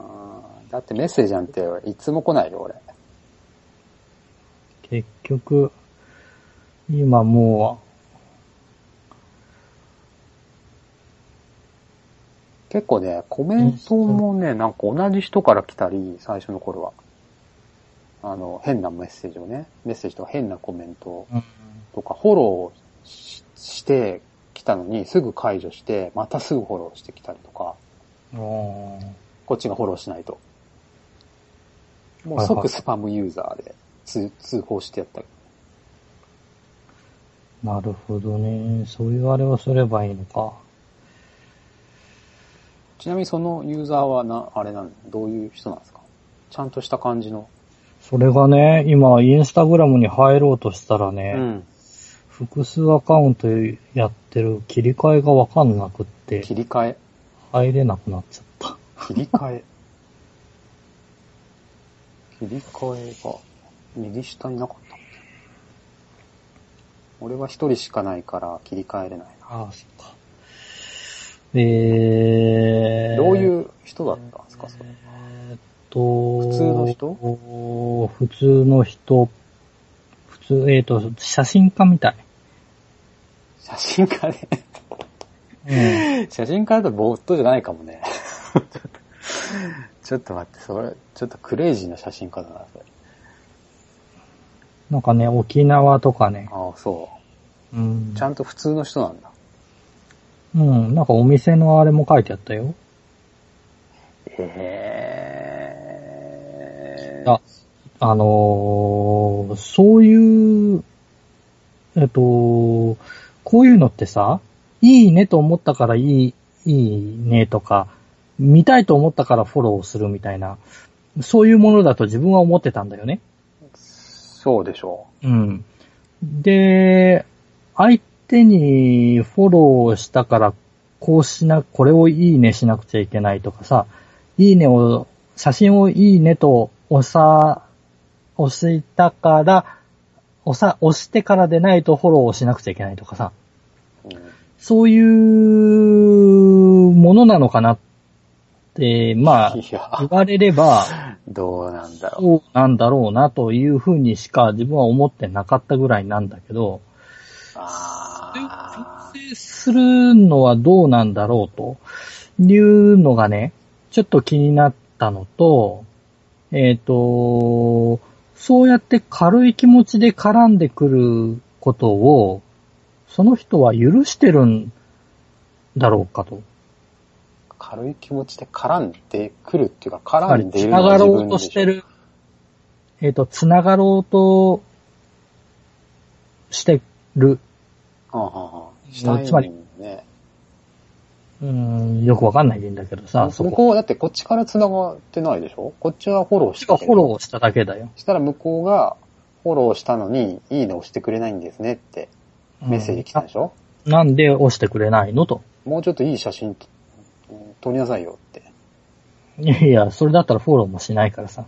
Speaker 2: だってメッセージなんていつも来ないよ、俺。
Speaker 1: 結局、今も
Speaker 2: 結構ね、コメントもね、なんか同じ人から来たり、最初の頃は。あの、変なメッセージをね、メッセージとか変なコメントとか、フォローししてきたのに、すぐ解除して、またすぐフォローしてきたりとか、
Speaker 1: あ
Speaker 2: こっちがフォローしないと。もう即スパムユーザーで通通報してやったり。
Speaker 1: なるほどね。そういうあれをすればいいのか。
Speaker 2: ちなみにそのユーザーはな、あれなんどういう人なんですか？ちゃんとした感じの。
Speaker 1: それがね、今、インスタグラムに入ろうとしたらね、
Speaker 2: うん。
Speaker 1: 複数アカウントやってる切り替えがわかんなくって、
Speaker 2: 切り替え？
Speaker 1: 入れなくなっちゃった。
Speaker 2: 切り替え？切り替えが右下になかった俺は一人しかないから切り替えれないな。
Speaker 1: ああ、そっか。えー、
Speaker 2: どういう人だったんですか、それ？
Speaker 1: えーっと、
Speaker 2: 普通の人？
Speaker 1: 普通の人、普通、えーっと、写真家みたい。
Speaker 2: 写真家で。
Speaker 1: うん。
Speaker 2: 写真家だとボットじゃないかもね。ちょっと、待って、それ、ちょっとクレイジーな写真家だな、それ。
Speaker 1: なんかね、沖縄とかね。
Speaker 2: ああ、そ
Speaker 1: うん
Speaker 2: う。ち。ゃんと普通の人なんだ。
Speaker 1: うん。なんかお店のあれも書いてあったよ。
Speaker 2: へ
Speaker 1: ああのーそういう、えっと、こういうのってさ、いいねと思ったからいい、いいねとか、見たいと思ったからフォローするみたいな、そういうものだと自分は思ってたんだよね。
Speaker 2: そうでしょ
Speaker 1: うん。で、相手にフォローしたから、こうしな、これをいいねしなくちゃいけないとかさ、いいねを、写真をいいねと押さ、押したから、押さ、押してからでないとフォローをしなくちゃいけないとかさ、
Speaker 2: う。うん
Speaker 1: そういうものなのかなって、まあ、言われれば、
Speaker 2: どうなんだろ
Speaker 1: そうなんだろうなというふうにしか自分は思ってなかったぐらいなんだけど、
Speaker 2: う。あ
Speaker 1: 強制するのはどうなんだろうというのがね、ちょっと気になったのと、えっ、と、そうやって軽い気持ちで絡んでくることを、その人は許してるんだろうかと。
Speaker 2: ー軽い気持ちで絡んでくるっていうか、絡んでい
Speaker 1: つ
Speaker 2: るのは自
Speaker 1: ながろうと
Speaker 2: 分でしょ。
Speaker 1: してる、えっ、と、つながろうとしてる。
Speaker 2: はあはあはあしたい
Speaker 1: つまり
Speaker 2: ね。
Speaker 1: うーん、よくわかんないんだけどさ、そこ。
Speaker 2: 向こう、だってこっちから繋がってないでしょ？こっちはフォロー
Speaker 1: こっちが
Speaker 2: したけど。
Speaker 1: フォローしただけだよ。
Speaker 2: したら向こうがフォローしたのに、いいね押してくれないんですねってメッセージ来たでしょ、
Speaker 1: うんなんで押してくれないの？と。
Speaker 2: もうちょっといい写真と撮りなさいよって。
Speaker 1: いやいや、それだったらフォローもしないからさ。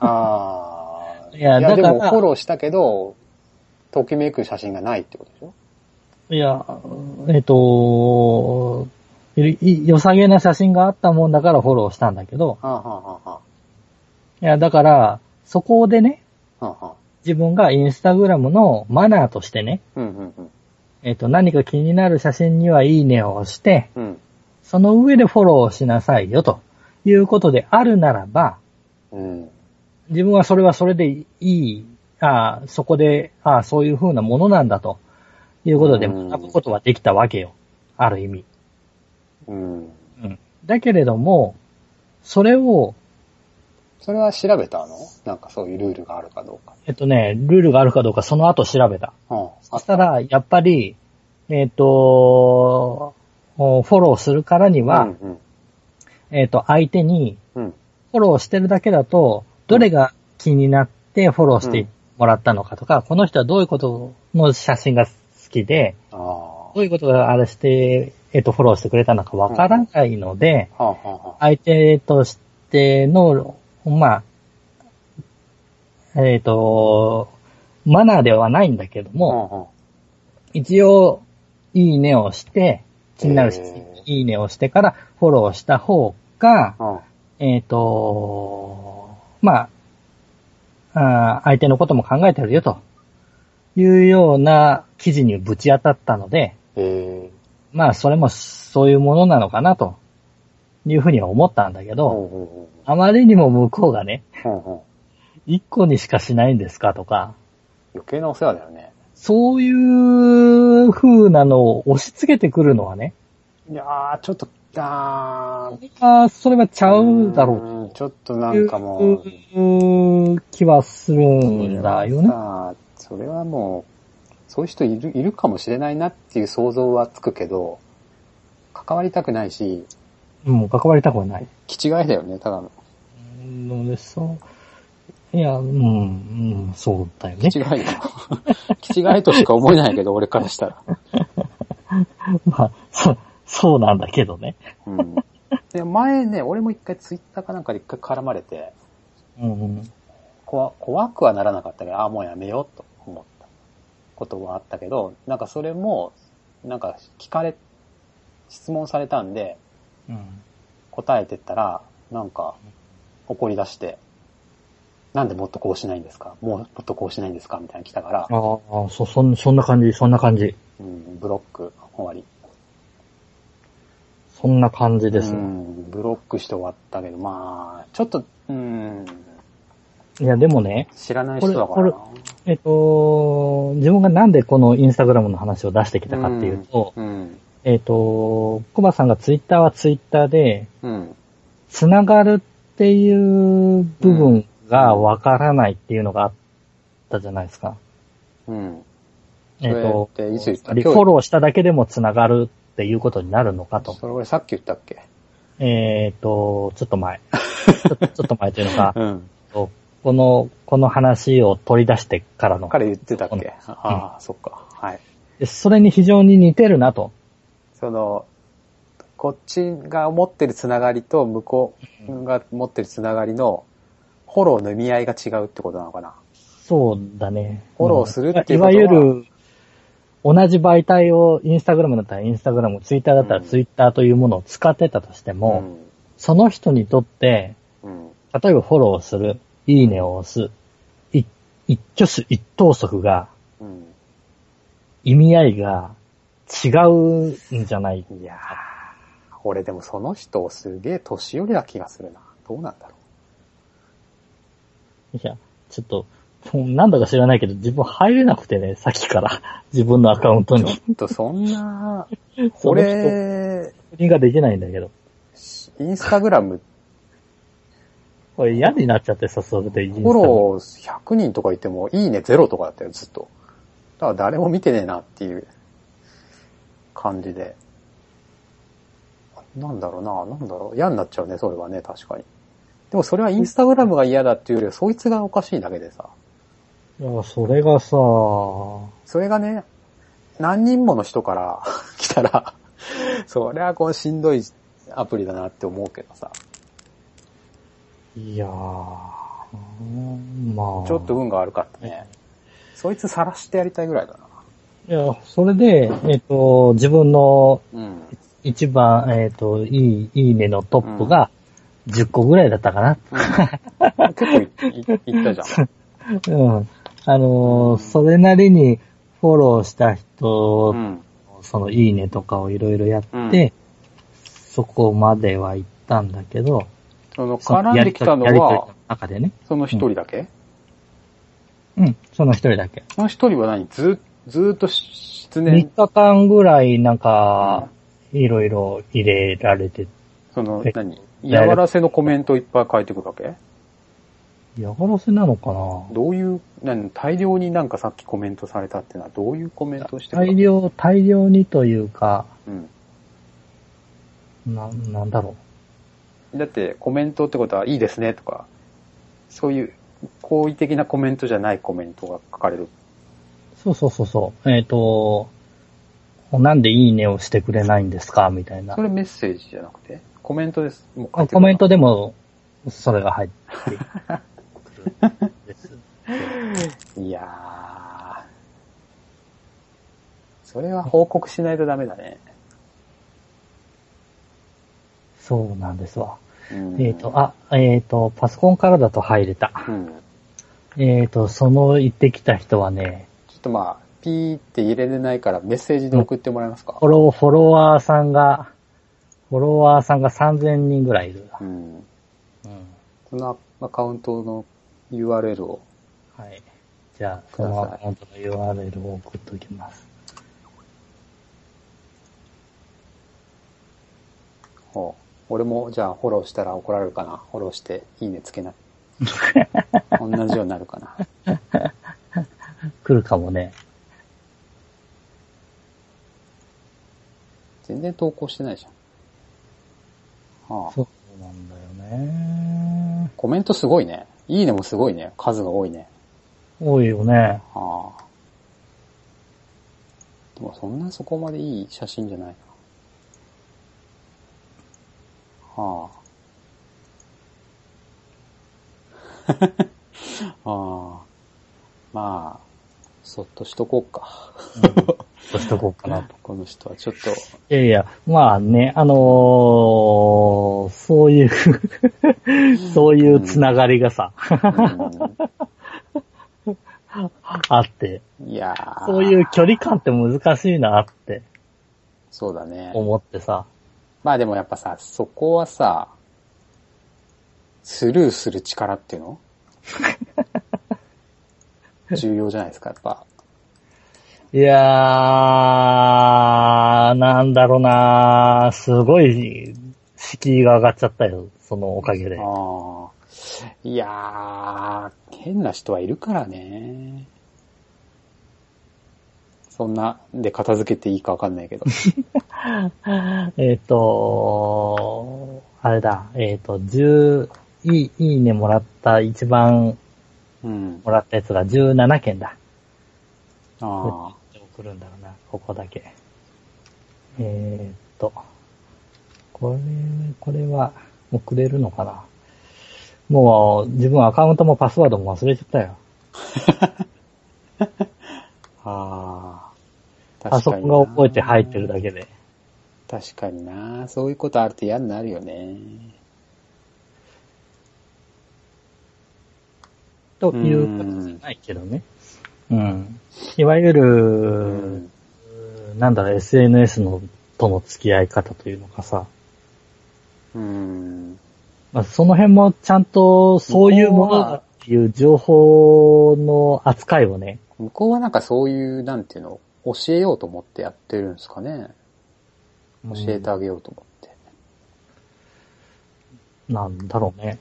Speaker 2: ああ。
Speaker 1: いやだから
Speaker 2: でもフォローしたけど、ときめく写真がないってことでしょ？
Speaker 1: いや、えっ、と、良さげな写真があったもんだからフォローしたんだけど、
Speaker 2: はあ、はあはあはい
Speaker 1: や、だから、そこでね、
Speaker 2: あ、はあはあ、
Speaker 1: 自分がインスタグラムのマナーとしてね、
Speaker 2: うんうんうん。
Speaker 1: えっ、と、何か気になる写真にはいいねを押して、
Speaker 2: うん。
Speaker 1: その上でフォローしなさいよ、ということであるならば、
Speaker 2: うん。
Speaker 1: 自分はそれはそれでいい、ああ、そこで、ああ、そういう風なものなんだと、いうことで
Speaker 2: うん
Speaker 1: 学ぶことはできたわけよ。ある意味。
Speaker 2: うん。
Speaker 1: うん。だけれども、それを、
Speaker 2: それは調べたの？なんかそういうルールがあるかどうか。
Speaker 1: えっとね、ルールがあるかどうかその後調べた。
Speaker 2: うん。
Speaker 1: そしたら、やっぱり、えっ、と、フォローするからには、
Speaker 2: うん
Speaker 1: えっ、と、相手に
Speaker 2: うん。うん。
Speaker 1: フォローしてるだけだと、どれが気になってフォローしてもらったのかとか、この人はどういうことの写真が好きで。どういうことがあれして、えっ、と、フォローしてくれたのかわからないので、相手としての、まあ、えっ、と、マナーではないんだけども、一応、いいねをして、気になるし
Speaker 2: へ、
Speaker 1: いいねをしてからフォローした方が、
Speaker 2: うん
Speaker 1: えっ、と、まああー、相手のことも考えてるよというような記事にぶち当たったので、
Speaker 2: え
Speaker 1: まあ、それもそういうものなのかなというふうには思ったんだけ
Speaker 2: ー。
Speaker 1: ど、あまりにも向こうがね、一個にしかしないんですかとか、
Speaker 2: う余計なお世話だよね。
Speaker 1: そういう風なのを押し付けてくるのはね、
Speaker 2: いやー、ちょっと、あー、
Speaker 1: あそれはちゃうだろう
Speaker 2: うんちょっとなんかもう
Speaker 1: 気はするんだよね。
Speaker 2: それはもう、そういう人いる、いるかもしれないなっていう想像はつくけど、関わりたくないし、
Speaker 1: もう関わりたくはない。
Speaker 2: 気違いだよね、ただの。
Speaker 1: ので、そう、いや、うん、うん、そうだよね
Speaker 2: 気。違いよ。気違いとしか思えないけど、俺からしたら。
Speaker 1: まあ、そう、そうなんだけどね。
Speaker 2: うん。で、前ね、俺も一回ツイッターかなんかで一回絡まれて、
Speaker 1: うんうん。
Speaker 2: 怖怖くはならなかったけど、ああ、もうやめようとことはあったけど、なんかそれも、なんか聞かれ、質問されたんで、
Speaker 1: うん。
Speaker 2: 答えてったら、なんか、怒り出して、なんでもっとこうしないんですか？もうもっとこうしないんですか？みたいに来たから、
Speaker 1: ああ、そ、そん、そんな感じ、そんな感じ。
Speaker 2: うん、ブロック終わり。
Speaker 1: そんな感じです
Speaker 2: う。ん、ブロックして終わったけど、まあ、ちょっと、うん、
Speaker 1: いや、でもね、
Speaker 2: 知らない人だからな。
Speaker 1: えっと、自分がなんでこのインスタグラムの話を出してきたかっていうと、
Speaker 2: うん、
Speaker 1: えっと、コバさんがツイッターはツイッターで、
Speaker 2: うん、
Speaker 1: つながるっていう部分がわからないっていうのがあったじゃないですか。
Speaker 2: うん。
Speaker 1: えっと、フォローしただけでもつながるっていうことになるのかと。
Speaker 2: それ俺さっき言ったっけ？
Speaker 1: えっと、ちょっと前。ちょっとちょっと前というのが、
Speaker 2: うん。
Speaker 1: この、この話を取り出してからの。
Speaker 2: 彼言ってたっけ？ああ、そっか。はい。
Speaker 1: でそれに非常に似てるなと。
Speaker 2: その、こっちが持ってるつながりと向こうが持ってるつながりのフォローの意味合いが違うってことなのかな？
Speaker 1: そうだね。
Speaker 2: フォローするっていう
Speaker 1: いわ
Speaker 2: ことは
Speaker 1: ゆる、同じ媒体を、インスタグラムだったらインスタグラム、ツイッターだったらツイッターというものを使ってたとしても、その人にとって、
Speaker 2: うん。うん。
Speaker 1: 例えばフォローする、いいねを押す、い一挙手一投足が、
Speaker 2: うん。
Speaker 1: 意味合いが違うんじゃない？
Speaker 2: いやー、俺でもその人すげえ年寄りな気がするな。どうなんだろ
Speaker 1: いや、ちょっと、なんだか知らないけど、自分入れなくてね、さっきから、自分のアカウント
Speaker 2: う。
Speaker 1: に。
Speaker 2: ちょっとそんな、俺、
Speaker 1: 確認ができないんだけど。
Speaker 2: インスタグラム
Speaker 1: これ嫌になっちゃってさ、それでインスタ
Speaker 2: フォロー100人とかいても、いいねゼロとかだったよ、ずっと。だから誰も見てねえなっていう感じで。なんだろうな、なんだろう。嫌になっちゃうね、それはね、確かに。でもそれはインスタグラムが嫌だっていうよりは、そいつがおかしいだけでさ。
Speaker 1: いや、それがさ、
Speaker 2: それがね、何人もの人から 来たら、それはこうしんどいアプリだなって思うけどさ。
Speaker 1: いやー、うんまあ。
Speaker 2: ちょっと運が悪かったね。そいつ晒してやりたいぐらいだな。
Speaker 1: いや、それで、えっ、と、自分の
Speaker 2: うん。
Speaker 1: 一番、えっ、と、いい、いいねのトップが10個ぐらいだったかな。
Speaker 2: 結構いいいったじゃん。
Speaker 1: うん。あのーそれなりにフォローした人、
Speaker 2: うん。
Speaker 1: そのいいねとかをいろいろやって、そこまでは行ったんだけど、
Speaker 2: その、絡んできたのは。その一人だけ、
Speaker 1: うん、その一人だけ。
Speaker 2: その一人は何？ず、ずーっと失
Speaker 1: 3
Speaker 2: 念、
Speaker 1: 日間ぐらいなんか、いろいろ入れられて、
Speaker 2: その
Speaker 1: え、
Speaker 2: 何？嫌がらせのコメントをいっぱい書いてくるわけ？
Speaker 1: 嫌がらせなのかな？
Speaker 2: どういう、何？大量になんかさっきコメントされたっていうのはどういうコメントをしてくる
Speaker 1: 大量、大量にというか、
Speaker 2: うん。
Speaker 1: な、なんだろ
Speaker 2: だってコメントってことはいいですねとか、そういう好意的なコメントじゃないコメントが書かれる。
Speaker 1: う。そうそうそうそう。えっ、と、なんでいいねをしてくれないんですか？みたいな
Speaker 2: そ。れメッセージじゃなくて？コメントです。もう
Speaker 1: コメントでも、それが入ってくるんです。
Speaker 2: いやー。それは報告しないとダメだね。
Speaker 1: そうなんですわ。
Speaker 2: うん
Speaker 1: えっ、と、あ、えっ、と、パソコンからだと入れた。
Speaker 2: うん。
Speaker 1: えっ、と、その行ってきた人はね、
Speaker 2: ちょっとまあ、ピーって入れれないからメッセージで送ってもらえますか、
Speaker 1: フォロー、フォロワーさんが、フォロワーさんが3000人ぐらいいる。
Speaker 2: うん。
Speaker 1: うん。
Speaker 2: そのアカウントの URL を。
Speaker 1: はい。じゃあ、そのアカウントの URL を送っておきます。
Speaker 2: ほう俺もじゃあフォローしたら怒られるかな。フォローしていいねつけない。同じようになるかな。
Speaker 1: 来るかもね。
Speaker 2: 全然投稿してないじゃん。はあ、
Speaker 1: そうなんだよね。
Speaker 2: コメントすごいね。いいねもすごいね。数が多いね。
Speaker 1: 多いよね。
Speaker 2: はあ、でもそんなそこまでいい写真じゃない。はあ。ああ。まあ、そっとしとこうか。
Speaker 1: としとこうかなと。
Speaker 2: この人はちょっと、
Speaker 1: いやいや、まあね、あのーそういう、そういうつながりがさ、あって、
Speaker 2: うん、いやー
Speaker 1: そういう距離感って難しいなって
Speaker 2: そうだね。
Speaker 1: 思ってさ、
Speaker 2: まあでもやっぱさ、そこはさ、スルーする力っていうの？重要じゃないですか、やっぱ。
Speaker 1: いやー、なんだろうなすごい敷居が上がっちゃったよ、そのおかげで。
Speaker 2: ああ。いやー、変な人はいるからね。そんな、で片付けていいかわかんないけど。
Speaker 1: えっと、あれだ、えっ、と、10、いい、いいねもらった、一番
Speaker 2: うん。
Speaker 1: もらったやつが17件だ。
Speaker 2: あ
Speaker 1: 送るんだろうな、ここだけ。えー、っと、これ、これは送れるのかなもう、自分アカウントもパスワードも忘れちゃったよ。
Speaker 2: あ。ああ。
Speaker 1: パソコンが覚えて入ってるだけで。
Speaker 2: 確かになそういうことあると嫌になるよね。
Speaker 1: ということじゃないけどね。うん。いわゆる、
Speaker 2: うん。
Speaker 1: なんだろう、SNS の、との付き合い方というのかさ、
Speaker 2: うん。
Speaker 1: まあ、その辺もちゃんとそういうものだっていう情報の扱いをね、
Speaker 2: 向こうはなんかそういう、なんていうの、教えようと思ってやってるんですかね。教えてあげようと思って。
Speaker 1: なんだろうね。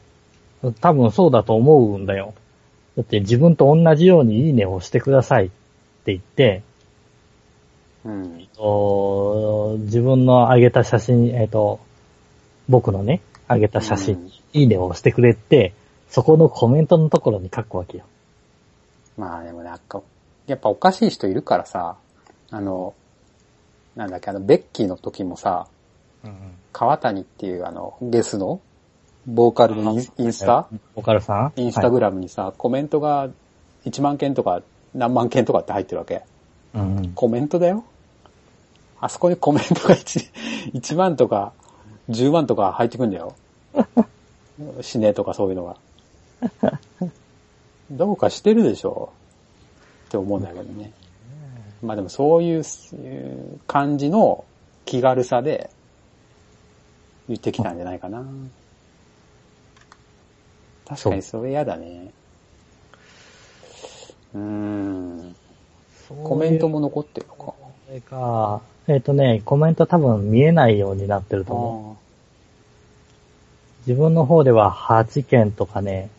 Speaker 1: 多分そうだと思うんだよ。だって自分と同じようにいいねをしてくださいって言って、
Speaker 2: うん
Speaker 1: えっ。と自分の上げた写真、えっ、と、僕のね、上げた写真にいいねを押してくれって、そこのコメントのところに書くわけよ。
Speaker 2: まあでもなんか、やっぱおかしい人いるからさ、あの、なんだっけ、あの、ベッキーの時もさ、川谷っていうあの、ゲスの、ボーカルのインスタ？
Speaker 1: オカルさん？
Speaker 2: インスタグ
Speaker 1: ラ
Speaker 2: ラムにさ、コメントが1万件とか何万件とかって入ってるわけ。
Speaker 1: ム。うんうん。
Speaker 2: コメントだよあそこにコメントが 1, 1 万とか10万とか入ってくんだよ。死ねとかそういうのが。どうかしてるでしょって思うんだけどね。まあでもそういうえー感じの気軽さで言ってきたんじゃないかな。確かにそれ嫌だね。うーん。コメントも残ってるのか。
Speaker 1: これか、えっ、とね、コメント多分見えないようになってると思う。自分の方では8件とかね、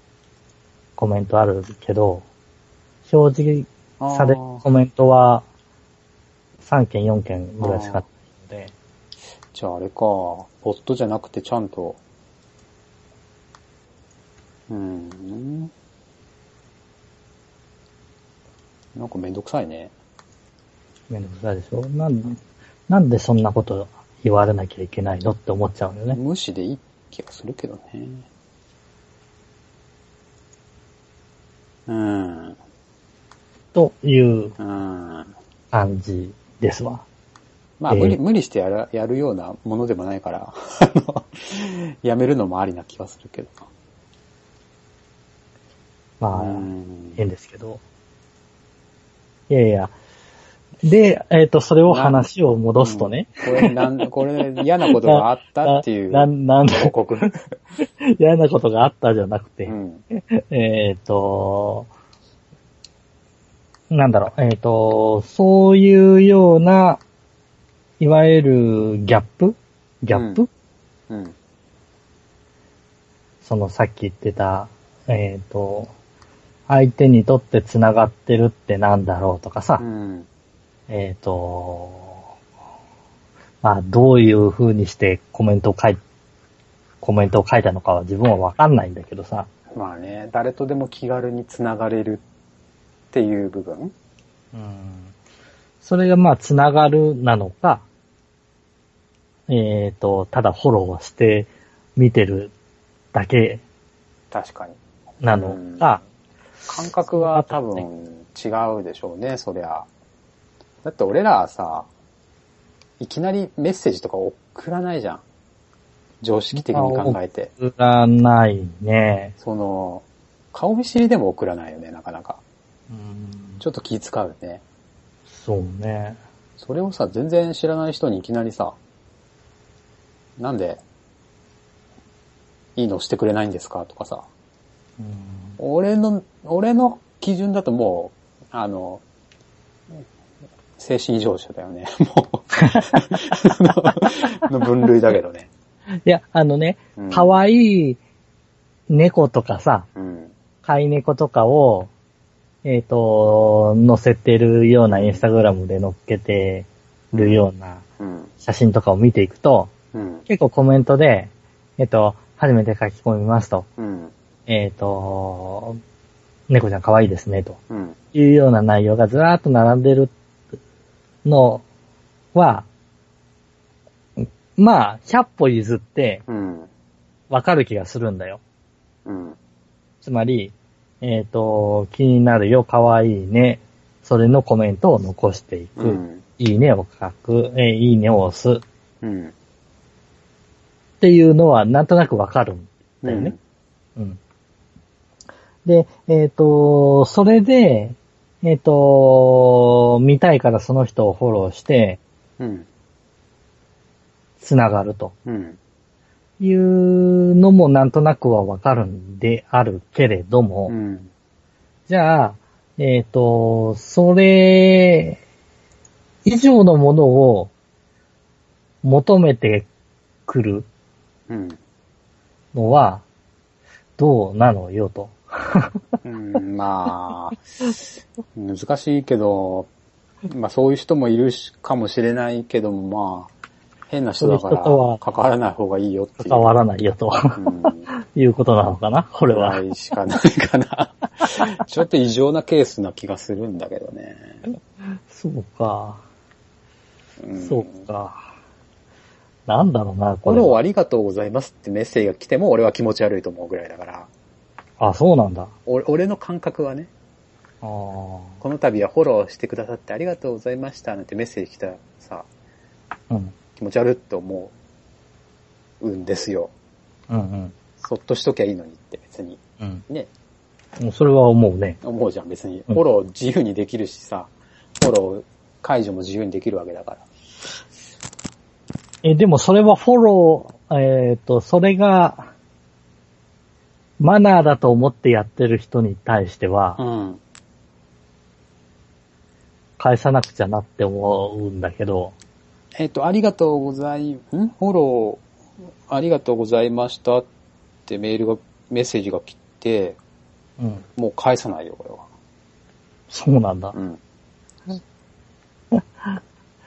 Speaker 1: コメントあるけど、表示
Speaker 2: あー
Speaker 1: されるコメントは3件、4件ぐらいしかないので、
Speaker 2: じゃああれか、ボットじゃなくてちゃんと、うーん。なんかめんどくさいね。
Speaker 1: めんどくさいでしょ？なんなんでそんなこと言われなきゃいけないのって思っちゃうよね。
Speaker 2: 無視でいい気がするけどね。うん。
Speaker 1: という
Speaker 2: うん。
Speaker 1: 感じですわ。
Speaker 2: まあ、
Speaker 1: えー
Speaker 2: 無理、無理してやる、やるようなものでもないから、やめるのもありな気がするけど。
Speaker 1: まあ、
Speaker 2: うん
Speaker 1: 変ですけど。いやいや。で、えっ、と、それを話を戻すとね。
Speaker 2: うんこれ、なん、これ嫌なことがあったっていう
Speaker 1: な、ななん
Speaker 2: 報告。
Speaker 1: 嫌なことがあったじゃなくて、
Speaker 2: うん。
Speaker 1: えっ、と、なんだろう、えっ、と、そういうような、いわゆるギャップ？ギャップ、
Speaker 2: うん。
Speaker 1: そのさっき言ってた、えっ、と、相手にとって繋がってるってなんだろうとかさ、
Speaker 2: うん。
Speaker 1: えっ、と、まあ、どういう風にしてコメントを書い、コメントを書いたのかは自分はわかんないんだけどさ。
Speaker 2: まあね、誰とでも気軽に繋がれるっていう部分
Speaker 1: うん。それがまあ、つながるなのか、えっ、と、ただフォローして見てるだけ
Speaker 2: 確かに。
Speaker 1: なのか、
Speaker 2: 感覚は多分違うでしょうね、そりゃ。だって俺らはさ、いきなりメッセージとか送らないじゃん。常識的に考えて。
Speaker 1: 送らないね。
Speaker 2: その、顔見知りでも送らないよね、なかなか。
Speaker 1: うん
Speaker 2: ちょっと気使うよね。
Speaker 1: そうね。
Speaker 2: それをさ、全然知らない人にいきなりさ、なんで、いいのしてくれないんですか？とかさ、
Speaker 1: うん
Speaker 2: 俺の、俺の基準だともう、あの、精神異常者だよね。もう、の分類だけどね。
Speaker 1: いや、あのね
Speaker 2: うん、
Speaker 1: 可愛い猫とかさ、
Speaker 2: うん。
Speaker 1: 飼い猫とかを、えっ、と、載せてるようなインスタグラムで載っけてるような
Speaker 2: うん。
Speaker 1: 写真とかを見ていくと、
Speaker 2: うん。
Speaker 1: 結構コメントで、えっ、と、初めて書き込みますと、
Speaker 2: うん。
Speaker 1: えっ、と、猫ちゃん可愛いですね、と
Speaker 2: うん。
Speaker 1: いうような内容がずらーっと並んでるのは、まあ、100歩譲って
Speaker 2: うん。
Speaker 1: わかる気がするんだよ。
Speaker 2: うん。
Speaker 1: つまり、えっ、と、気になるよ、可愛いね。それのコメントを残していく。
Speaker 2: うん。
Speaker 1: いいねを書く。えーいいねを押す。っ
Speaker 2: うん。
Speaker 1: ていうのはなんとなくわかるんだよね。うん。で、えっ、と、それで、えっ、と、見たいからその人をフォローして、
Speaker 2: うん。
Speaker 1: つながると
Speaker 2: うん。
Speaker 1: いうのもなんとなくはわかるんであるけれども、
Speaker 2: うん。
Speaker 1: じゃあ、えっ、と、それ以上のものを求めてくる
Speaker 2: うん。
Speaker 1: のは、どうなのよと。
Speaker 2: うん、まあ、難しいけど、まあそういう人もいるしかもしれないけども、まあ、変な人だから関わらない方がいいよっていう。
Speaker 1: 関わらないよと
Speaker 2: うん。
Speaker 1: いうことなのかな？これ
Speaker 2: ぐ
Speaker 1: は。
Speaker 2: らいしかないかな。ちょっと異常なケースな気がするんだけどね。
Speaker 1: そうか。
Speaker 2: うん、
Speaker 1: そうか。なんだろうな、
Speaker 2: フ
Speaker 1: これは。
Speaker 2: ォローありがとうございますってメッセージが来ても俺は気持ち悪いと思うぐらいだから、
Speaker 1: あ、そうなんだ。
Speaker 2: 俺俺の感覚はね、この度はフォローしてくださってありがとうございましたなんてメッセージ来たらさ、
Speaker 1: うん。
Speaker 2: 気持ち悪いって思うんですよ。
Speaker 1: うんうん。
Speaker 2: そっとしときゃいいのにって別に。
Speaker 1: うん
Speaker 2: ね。
Speaker 1: もうそれは思うね。
Speaker 2: 思うじゃん別に。
Speaker 1: うん
Speaker 2: フォロー自由にできるしさ、フォロー解除も自由にできるわけだから。
Speaker 1: え、でもそれはフォロー、えっ、と、それが、マナーだと思ってやってる人に対しては、
Speaker 2: ん。
Speaker 1: 返さなくちゃなって思うんだけど、
Speaker 2: えっ、と、ありがとうござい、ん？フォロー、ありがとうございましたってメールが、メッセージが来て、
Speaker 1: うん。
Speaker 2: もう返さないよ、これは。
Speaker 1: そうなんだ。
Speaker 2: うん。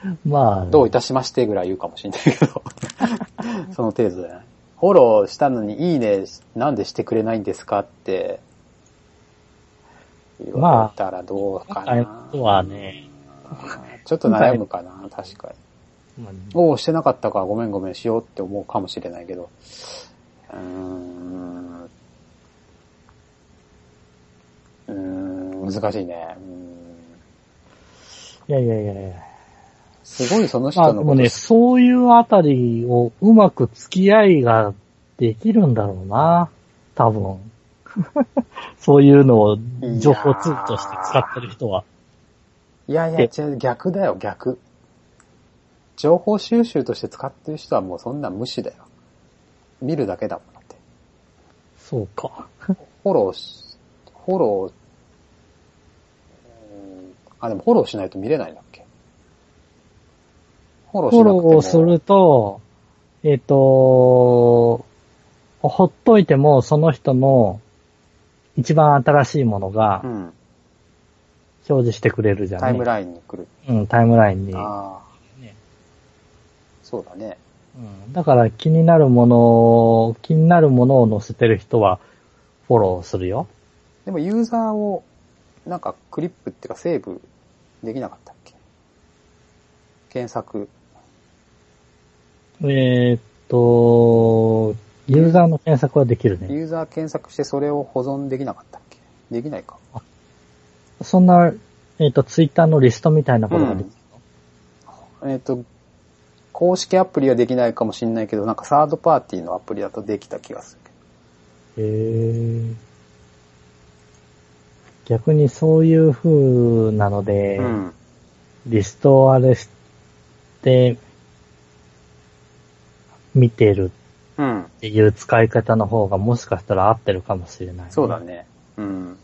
Speaker 1: まあ、
Speaker 2: どういたしましてぐらい言うかもしれないけど。その程度じゃない。フォローしたのにいいね、なんでしてくれないんですかって言われたらどうかな。
Speaker 1: 今回の人はね、
Speaker 2: ちょっと悩むかな、確かに。
Speaker 1: まあ
Speaker 2: おお、してなかったか、ごめんごめんしようって思うかもしれないけど。うーん。うーん、難しいね。
Speaker 1: いやいやいやいや。
Speaker 2: すごいその人のこと
Speaker 1: まあでもね、そういうあたりをうまく付き合いができるんだろうな。多分。そういうのを情報ツールとして使ってる人は。
Speaker 2: いやいや、違う、逆だよ、逆。情報収集として使ってる人はもうそんな無視だよ。見るだけだもんだって。
Speaker 1: そうか。
Speaker 2: フォローし、フォロー、うーんあ、でもフォローしないと見れないんだっけ？フォローし
Speaker 1: フォ
Speaker 2: なくても
Speaker 1: ローをすると、えっ、と、ほっといてもその人の一番新しいものが
Speaker 2: うん。
Speaker 1: 表示してくれるじゃんね。
Speaker 2: タイムラインに来る。
Speaker 1: うん、タイムラインに。
Speaker 2: あそうだね。
Speaker 1: うん。だから気になるもの、気になるものを載せてる人はフォローするよ。
Speaker 2: でもユーザーを、なんかクリップっていうかセーブできなかったっけ？検索。
Speaker 1: えーっと、ユーザーの検索はできるね。
Speaker 2: ユーザー検索してそれを保存できなかったっけ？できないか。
Speaker 1: そんな、えーっと、ツイッターのリストみたいなことができる
Speaker 2: えっ、と、公式アプリはできないかもしれないけど、なんかサードパーティーのアプリだとできた気がするけ
Speaker 1: へー逆にそういう風なので、
Speaker 2: ど。うん。
Speaker 1: リストをあれして、見てる
Speaker 2: うん。
Speaker 1: っていう使い方の方がもしかしたら合ってるかもしれない、
Speaker 2: そうだ。ね。うん。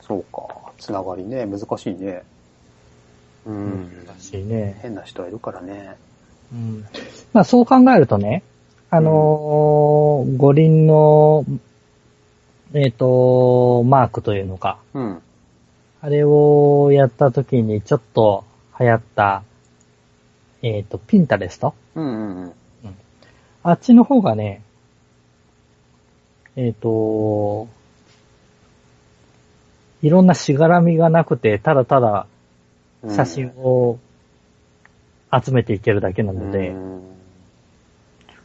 Speaker 2: そうか。つながりね、難しいね。う
Speaker 1: うんしいね。
Speaker 2: 変な人はいるからね。
Speaker 1: うん。まあそう考えるとね、あのー五輪の、えっ、と、マークというのか、
Speaker 2: うん。
Speaker 1: あれをやった時にちょっと流行った、えっ、と、ピンタレスト？
Speaker 2: うんうんうん。
Speaker 1: あっちの方がね、えっ、と、いろんなしがらみがなくて、ただただ
Speaker 2: うん
Speaker 1: 写真を集めていけるだけなので、
Speaker 2: うん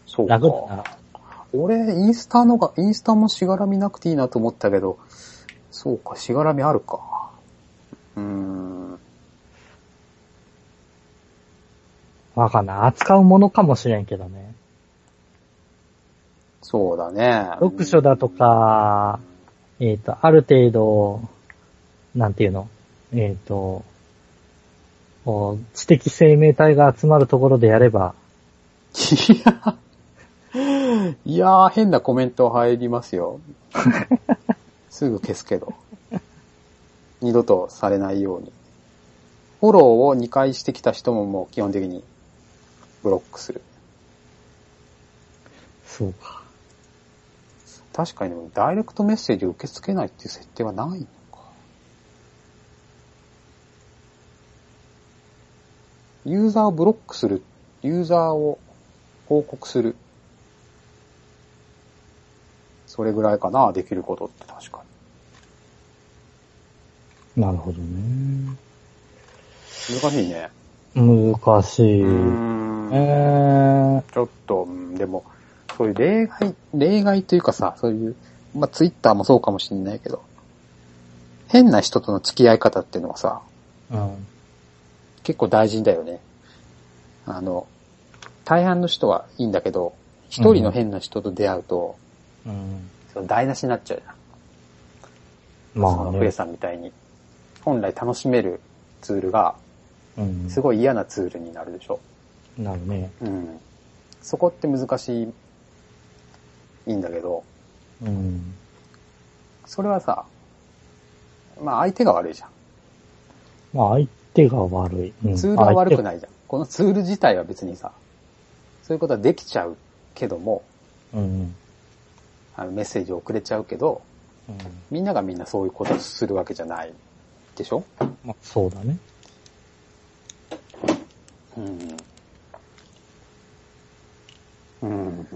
Speaker 2: そうか。俺、インスタのが、インスタもしがらみなくていいなと思ったけど、そうか、しがらみあるか。うーん。
Speaker 1: わかんない。扱うものかもしれんけどね。
Speaker 2: そうだね。
Speaker 1: 読書だとか、えっ、と、ある程度、なんていうの？えっ、と、こう知的生命体が集まるところでやれば、
Speaker 2: いや、いやー、変なコメント入りますよ。すぐ消すけど。二度とされないように。フォローを2回してきた人ももう基本的にブロックする。
Speaker 1: そうか。
Speaker 2: 確かにダイレクトメッセージを受け付けないっていう設定はないのか。ユーザーをブロックする。ユーザーを報告する。それぐらいかな、できることって確か
Speaker 1: なるほどね。
Speaker 2: に。難しいね。
Speaker 1: 難しい。えー、
Speaker 2: ちょっと、うんでも、そういう例外、例外というかさ、そういう、まあ、ツイッターもそうかもしれないけど、変な人との付き合い方っていうのはさ、
Speaker 1: うん。
Speaker 2: 結構大事だよね。あの、大半の人はいいんだけど、一人の変な人と出会うと、
Speaker 1: うん。
Speaker 2: その台無しになっちゃうじゃん。
Speaker 1: まあね
Speaker 2: そのふえ。さんみたいに。本来楽しめるツールが、
Speaker 1: うん。
Speaker 2: すごい嫌なツールになるでしょ。
Speaker 1: なるね。
Speaker 2: うん。そこって難しい、いいんだけど、
Speaker 1: うん。
Speaker 2: それはさ、まあ相手が悪いじゃん。
Speaker 1: まあ相手が悪い。うん
Speaker 2: ツールは悪く
Speaker 1: い。
Speaker 2: ないじゃん。このツール自体は別にさ、そういうことはできちゃうけども、
Speaker 1: うん。
Speaker 2: あのメッセージを送れちゃうけど、
Speaker 1: うん。
Speaker 2: みんながみんなそういうことをするわけじゃないでしょ？
Speaker 1: まあそうだね。
Speaker 2: うん。うん。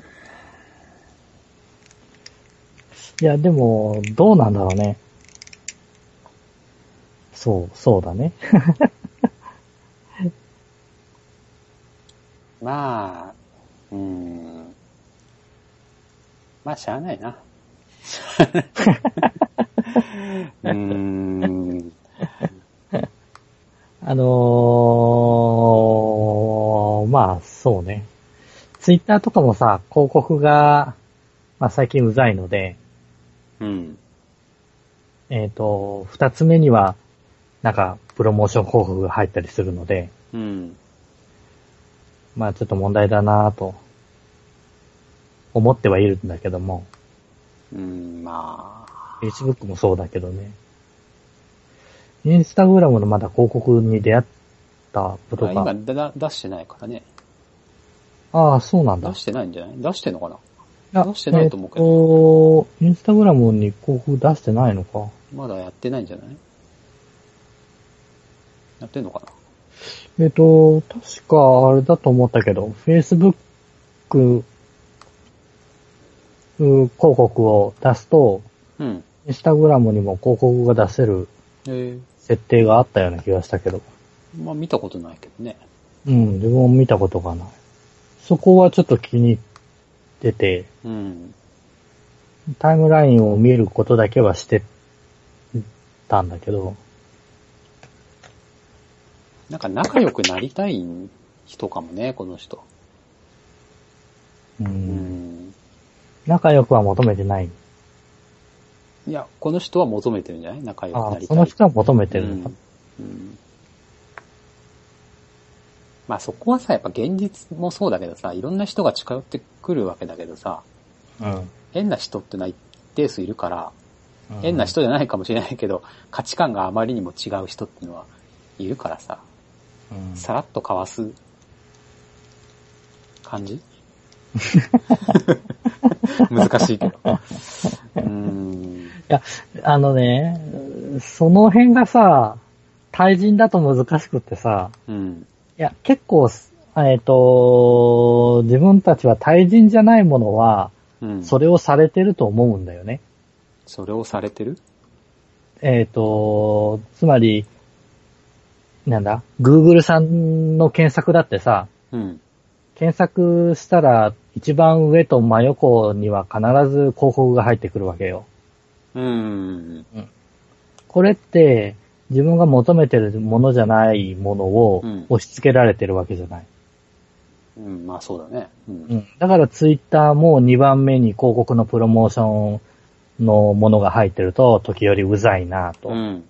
Speaker 1: いや、でも、どうなんだろうね。そう、そうだね。
Speaker 2: まあ、うん。まあ、しゃあないな。うーん。
Speaker 1: あのー、まあ、そうね。ツイッターとかもさ、広告が、まあ最近うざいので、
Speaker 2: うん。
Speaker 1: えっ、と、二つ目には、なんか、プロモーション広告が入ったりするので、
Speaker 2: うん。
Speaker 1: まあちょっと問題だなぁと、思ってはいるんだけども、
Speaker 2: うん、まあ。
Speaker 1: Facebook もそうだけどね。インスタグラムのまだ広告に出会ったこと
Speaker 2: まあ
Speaker 1: が、
Speaker 2: 今だ出してないからね。
Speaker 1: ああ、そうなんだ。
Speaker 2: 出してないんじゃない？出してんのかな？
Speaker 1: や
Speaker 2: 出してないと思うけど
Speaker 1: えっ、と、インスタグラムに広告出してないのか。
Speaker 2: まだやってないんじゃない？やってんのか
Speaker 1: えっと、確かあれだと思ったけど、Facebook 広告を出すと、
Speaker 2: うん。
Speaker 1: インスタグラムにも広告が出せる
Speaker 2: え
Speaker 1: 設定があったような気がしたけど。
Speaker 2: ー、まあ見たことないけどね。
Speaker 1: うん、自分も見たことがない。そこはちょっと気に入ってて、
Speaker 2: うん。
Speaker 1: タイムラインを見ることだけはしてたんだけど、
Speaker 2: なんか仲良くなりたい人かもね、この人。
Speaker 1: う、
Speaker 2: うんん。
Speaker 1: 仲良くは求めてない。
Speaker 2: いや、この人は求めてるんじゃない？仲良く
Speaker 1: あ
Speaker 2: なりたい。
Speaker 1: その人は求めてるんだ。
Speaker 2: うんうんまあそこはさ、やっぱ現実もそうだけどさ、いろんな人が近寄ってくるわけだけどさ、
Speaker 1: うん。
Speaker 2: 変な人ってのは一定数いるから、
Speaker 1: うん
Speaker 2: 変な人じゃないかもしれないけど、価値観があまりにも違う人っていうのはいるからさ、
Speaker 1: うん
Speaker 2: さらっとかわす感じ？難しいけど。うーん。
Speaker 1: あのね、その辺がさ、対人だと難しくってさ、
Speaker 2: うん。
Speaker 1: いや、結構、えっ、と、自分たちは対人じゃないものは、
Speaker 2: うん。
Speaker 1: それをされてると思うんだよね。
Speaker 2: それをされてる？
Speaker 1: えっ、と、つまり、なんだ ?Google さんの検索だってさ、
Speaker 2: うん。
Speaker 1: 検索したら一番上と真横には必ず広告が入ってくるわけよ。
Speaker 2: うん。
Speaker 1: これって自分が求めてるものじゃないものを
Speaker 2: うん
Speaker 1: 押し付けられてるわけじゃない。
Speaker 2: うん、まあそうだね。うん。
Speaker 1: うん、だからツイッターも2番目に広告のプロモーションのものが入ってると時折うざいなと、
Speaker 2: うん。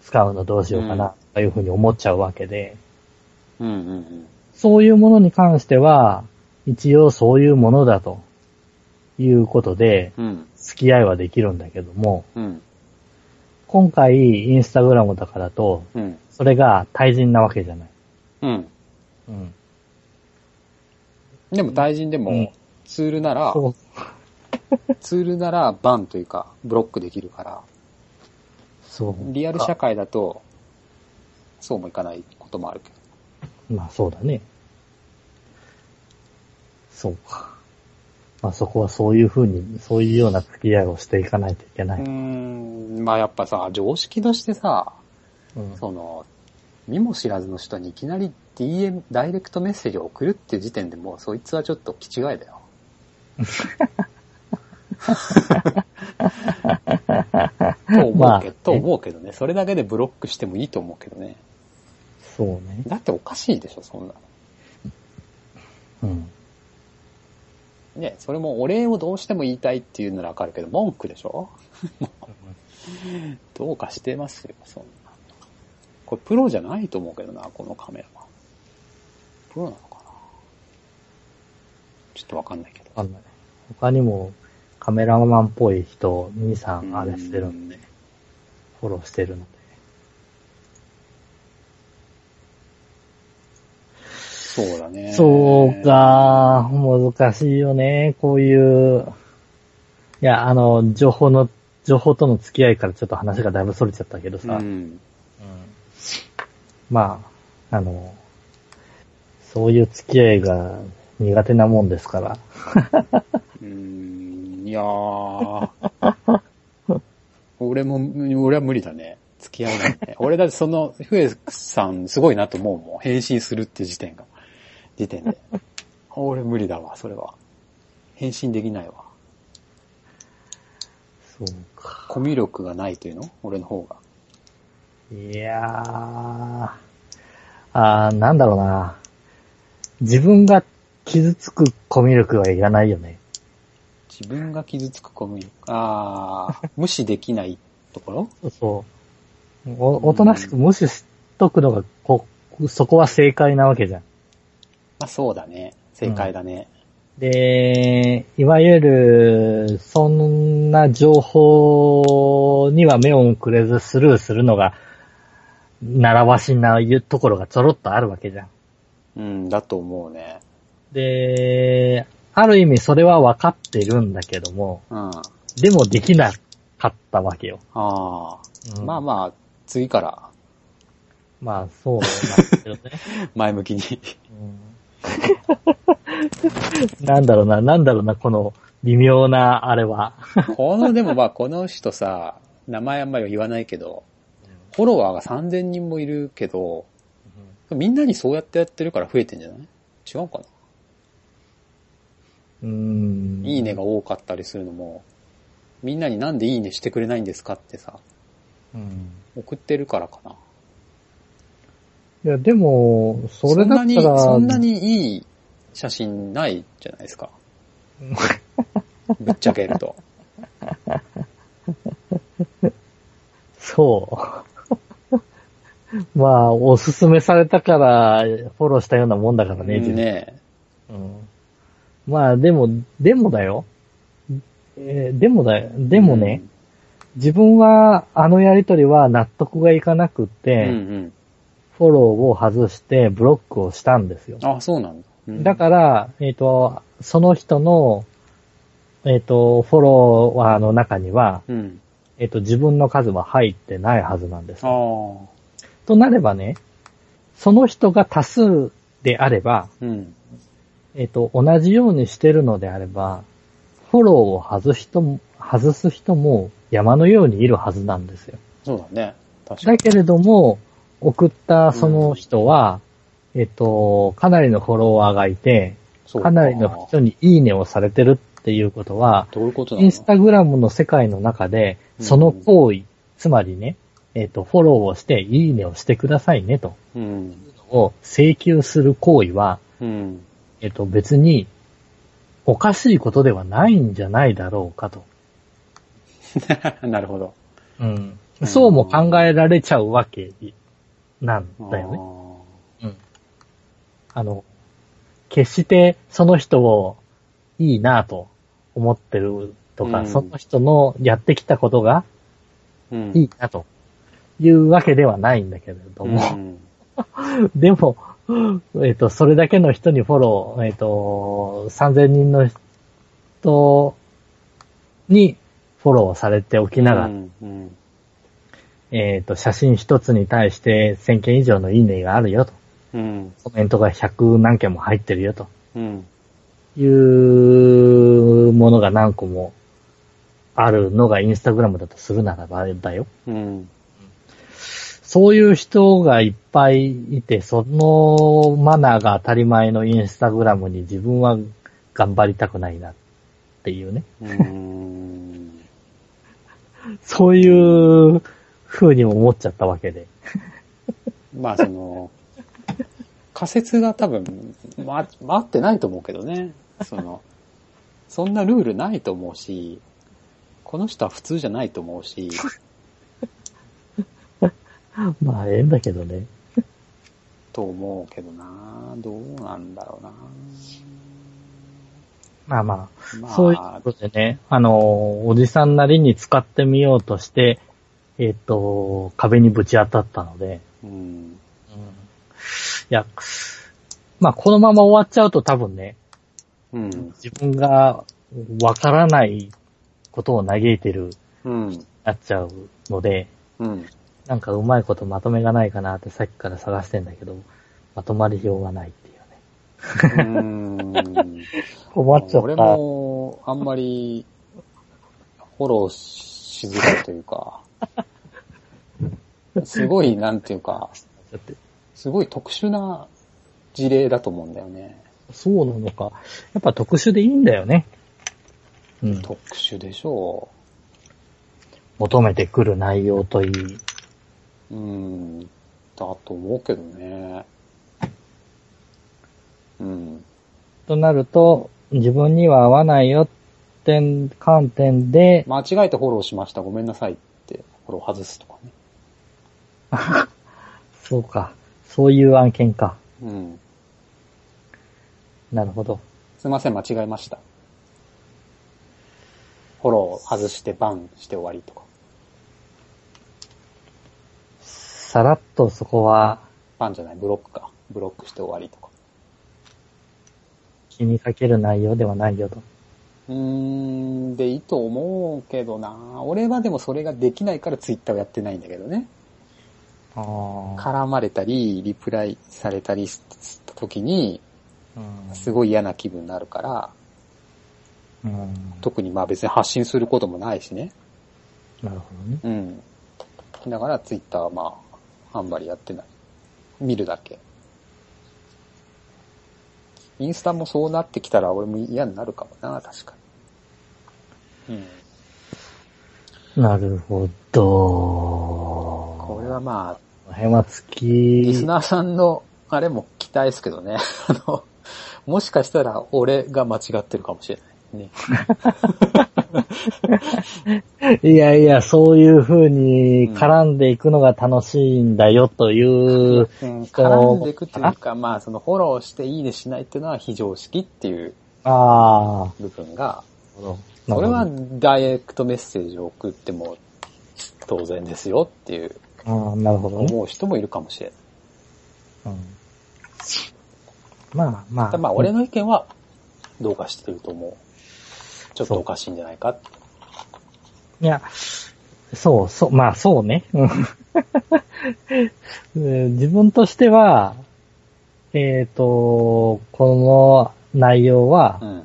Speaker 1: 使うのどうしようかなというふうに思っちゃうわけで、
Speaker 2: うん。うん。
Speaker 1: そういうものに関しては一応そういうものだということで
Speaker 2: うん。
Speaker 1: 付き合いはできるんだけども、
Speaker 2: うん。
Speaker 1: 今回インスタグラムとかだと
Speaker 2: うん。
Speaker 1: それが対人なわけじゃない。
Speaker 2: うん。
Speaker 1: うん。
Speaker 2: でも対人で
Speaker 1: うん
Speaker 2: も、ツールなら、
Speaker 1: そう
Speaker 2: ツールならバンというか、ブロックできるから、
Speaker 1: そう。
Speaker 2: リアル社会だと、そうもいかないこともあるけど。
Speaker 1: まあそうだね。そうか。まあそこはそういうふうに、そういうような付き合いをしていかないといけない。
Speaker 2: ん、まあやっぱさ、常識としてさ、
Speaker 1: うん
Speaker 2: その、見も知らずの人にいきなり DM、ダイレクトメッセージを送るっていう時点でもうそいつはちょっと気違いだよ。と思うけど、と思うけどね。それだけでブロックしてもいいと思うけどね。
Speaker 1: そうね。
Speaker 2: だっておかしいでしょ、そんなの。
Speaker 1: うん。
Speaker 2: ね、それもお礼をどうしても言いたいっていうならわかるけど、文句でしょ？どうかしてますよ、そんな。これプロじゃないと思うけどな、このカメラは。プロなのかな？ちょっとわかんないけど。
Speaker 1: わかんない。他にもカメラマンっぽい人、2、3あれしてるんで、フォローしてるの
Speaker 2: そうだね。
Speaker 1: そう。か、難しいよね、こういう。いや、あの、情報の、情報との付き合いからちょっと話がだいぶ逸れちゃったけどさ。
Speaker 2: うん。
Speaker 1: まあ、あの、そういう付き合いが苦手なもんですから。
Speaker 2: うーん、いやー。俺も、俺は無理だね。付き合いないね。俺だってその、フエさんすごいなと思うもん。返信するって時点が。時点で。俺無理だわ、それは。返信できないわ。
Speaker 1: そうか。
Speaker 2: コミュ力がないというの？俺の方が。
Speaker 1: いやー、あー、なんだろうな。自分が傷つくコミュ力はいらないよね。
Speaker 2: 自分が傷つくコミュ力？あー、無視できないところ？
Speaker 1: そう。お、おとなしく無視しとくのが、こ、そこは正解なわけじゃん。
Speaker 2: まあそうだね。正解だね。
Speaker 1: で、いわゆる、そんな情報には目をくれずスルーするのが、習わしなところがちょろっとあるわけじゃん。
Speaker 2: うん、だと思うね。
Speaker 1: で、ある意味それは分かってるんだけども、
Speaker 2: うん。あ
Speaker 1: でもできなかったわけよ。
Speaker 2: あー。
Speaker 1: うん
Speaker 2: まあまあ、次から
Speaker 1: まあ、そうなんですよね。
Speaker 2: 前向きに。
Speaker 1: うん、なんだろうな、なんだろうな、この微妙なあれは。
Speaker 2: この、でもまあ、この人さ、名前あんまり言わないけど、フォロワーが3000人もいるけど、みんなにそうやってやってるから増えてんじゃない？違うかな？
Speaker 1: うーん。
Speaker 2: いいねが多かったりするのも、みんなになんでいいねしてくれないんですかってさ、
Speaker 1: うん。
Speaker 2: 送ってるからかな。
Speaker 1: いや、でも、それだったら、
Speaker 2: そんなに、そんなにいい写真ないじゃないですか。ぶっちゃけると。
Speaker 1: そう。まあ、おすすめされたから、フォローしたようなもんだからね、自分
Speaker 2: ね
Speaker 1: うん。まあ、でも、でもだよ。えーでもだよ。でもね、自分は、あのやりとりは納得がいかなくっ
Speaker 2: うん。
Speaker 1: て、
Speaker 2: うん
Speaker 1: フォローを外してブロックをしたんですよ。
Speaker 2: うん。あ、そうなんだ。うん
Speaker 1: だから、えっ、と、その人の、えっ、と、フォロワーの中には、
Speaker 2: うん。
Speaker 1: えっ、と、自分の数は入ってないはずなんです。となればね、その人が多数であれば、
Speaker 2: うん。
Speaker 1: えっ、と、同じようにしてるのであれば、フォローを外す人も、外す人も山のようにいるはずなんですよ。
Speaker 2: そうだね。確かに。
Speaker 1: だけれども、送ったその人は、えっ、と、かなりのフォロワーがいて、
Speaker 2: そう
Speaker 1: かなりの人にいいねをされてるっていうことは、
Speaker 2: どういうこと
Speaker 1: インスタグラムの世界の中で、
Speaker 2: うん
Speaker 1: その行為、つまりね、えっ、と、フォローをして、いいねをしてくださいね、と、
Speaker 2: うん。
Speaker 1: を請求する行為は、
Speaker 2: うん。
Speaker 1: えっ、と、別に、おかしいことではないんじゃないだろうかと。
Speaker 2: なるほど。
Speaker 1: うん。そうも考えられちゃうわけなんだよね。
Speaker 2: ね。
Speaker 1: うん。あの、決してその人をいいなと思ってるとか、
Speaker 2: うん
Speaker 1: その人のやってきたことが
Speaker 2: うん。
Speaker 1: いいなというわけではないんだけれども、
Speaker 2: うん
Speaker 1: でも、えっ、と、それだけの人にフォロー、えっ、と、3000人の人にフォローされておきながら、
Speaker 2: うんうん
Speaker 1: えっ、と、写真一つに対して1000件以上のいいねがあるよと。
Speaker 2: うん。
Speaker 1: コメントが100何件も入ってるよと
Speaker 2: うん。
Speaker 1: いうものが何個もあるのがインスタグラムだとするならばだよ。
Speaker 2: うん。
Speaker 1: そういう人がいっぱいいて、そのマナーが当たり前のインスタグラムに自分は頑張りたくないなっていうね。
Speaker 2: うん。
Speaker 1: そういう風にも思っちゃったわけで。
Speaker 2: まあその、仮説が多分、ま、合ってないと思うけどね。その、そんなルールないと思うし、この人は普通じゃないと思うし、
Speaker 1: まあ、ええんだけどね。
Speaker 2: と思うけどなどうなんだろうな
Speaker 1: まあまあ、
Speaker 2: まあ、
Speaker 1: そういうことでね、あの、おじさんなりに使ってみようとして、えっ、と、壁にぶち当たったので、
Speaker 2: うん。
Speaker 1: いや、まあ、このまま終わっちゃうと多分ね、
Speaker 2: うん。
Speaker 1: 自分がわからないことを嘆いてる、
Speaker 2: うん。
Speaker 1: なっちゃうので、
Speaker 2: うん。
Speaker 1: なんかうまいことまとめがないかなってさっきから探してんだけど、まとまりようがないっていうね。
Speaker 2: うん。
Speaker 1: 困っちゃった。
Speaker 2: 俺も、あんまり、フォローしづらいというか、すごい、なんていうか、
Speaker 1: だって
Speaker 2: すごい特殊な事例だと思うんだよね。
Speaker 1: そうなのか。やっぱ特殊でいいんだよね。うん。
Speaker 2: 特殊でしょ
Speaker 1: 求めてくる内容といい。
Speaker 2: う。うん。だと思うけどね。うん。
Speaker 1: となると、自分には合わないよって観点で、
Speaker 2: 間違えてフォローしました。ごめんなさいって、フォロー外すとかね。
Speaker 1: そうか。そういう案件か。
Speaker 2: うん。
Speaker 1: なるほど。
Speaker 2: すいません、間違えました。フォロー外してバンして終わりとか。
Speaker 1: さらっとそこは
Speaker 2: バンじゃない、ブロックか。ブロックして終わりとか。
Speaker 1: 気にかける内容ではないよと。
Speaker 2: うーん、でいいと思うけどな俺はでもそれができないからツイッターをやってないんだけどね。
Speaker 1: ああ。
Speaker 2: 絡まれたり、リプライされたりした時に、
Speaker 1: うん
Speaker 2: すごい嫌な気分になるから、
Speaker 1: うん。
Speaker 2: 特にまあ別に発信することもないしね。
Speaker 1: なるほどね。
Speaker 2: うん。だからツイッターはまあ、あんまりやってない。見るだけ。インスタもそうなってきたら俺も嫌になるかもな、確かに。うん。
Speaker 1: なるほど。
Speaker 2: これはまあ、
Speaker 1: この辺は月、
Speaker 2: リスナーさんの、あれも期待ですけどね。あの、もしかしたら俺が間違ってるかもしれない。ね。
Speaker 1: いやいや、そういう風に絡んでいくのが楽しいんだよという、
Speaker 2: うん、絡んでいくというか、まあ、そのフォローしていいねしないっていうのは非常識っていう
Speaker 1: あ
Speaker 2: 部分が、
Speaker 1: あ、
Speaker 2: それはダイレクトメッセージを送っても当然ですよっていう
Speaker 1: なるほどね。
Speaker 2: 思う人もいるかもしれない。
Speaker 1: うんまあまあ。
Speaker 2: まあ、俺の意見はどうかしてると思う。ちょっとおかしいんじゃないか？
Speaker 1: いや、そう、そう、まあそうね。自分としては、えっ、と、この内容は、
Speaker 2: うん。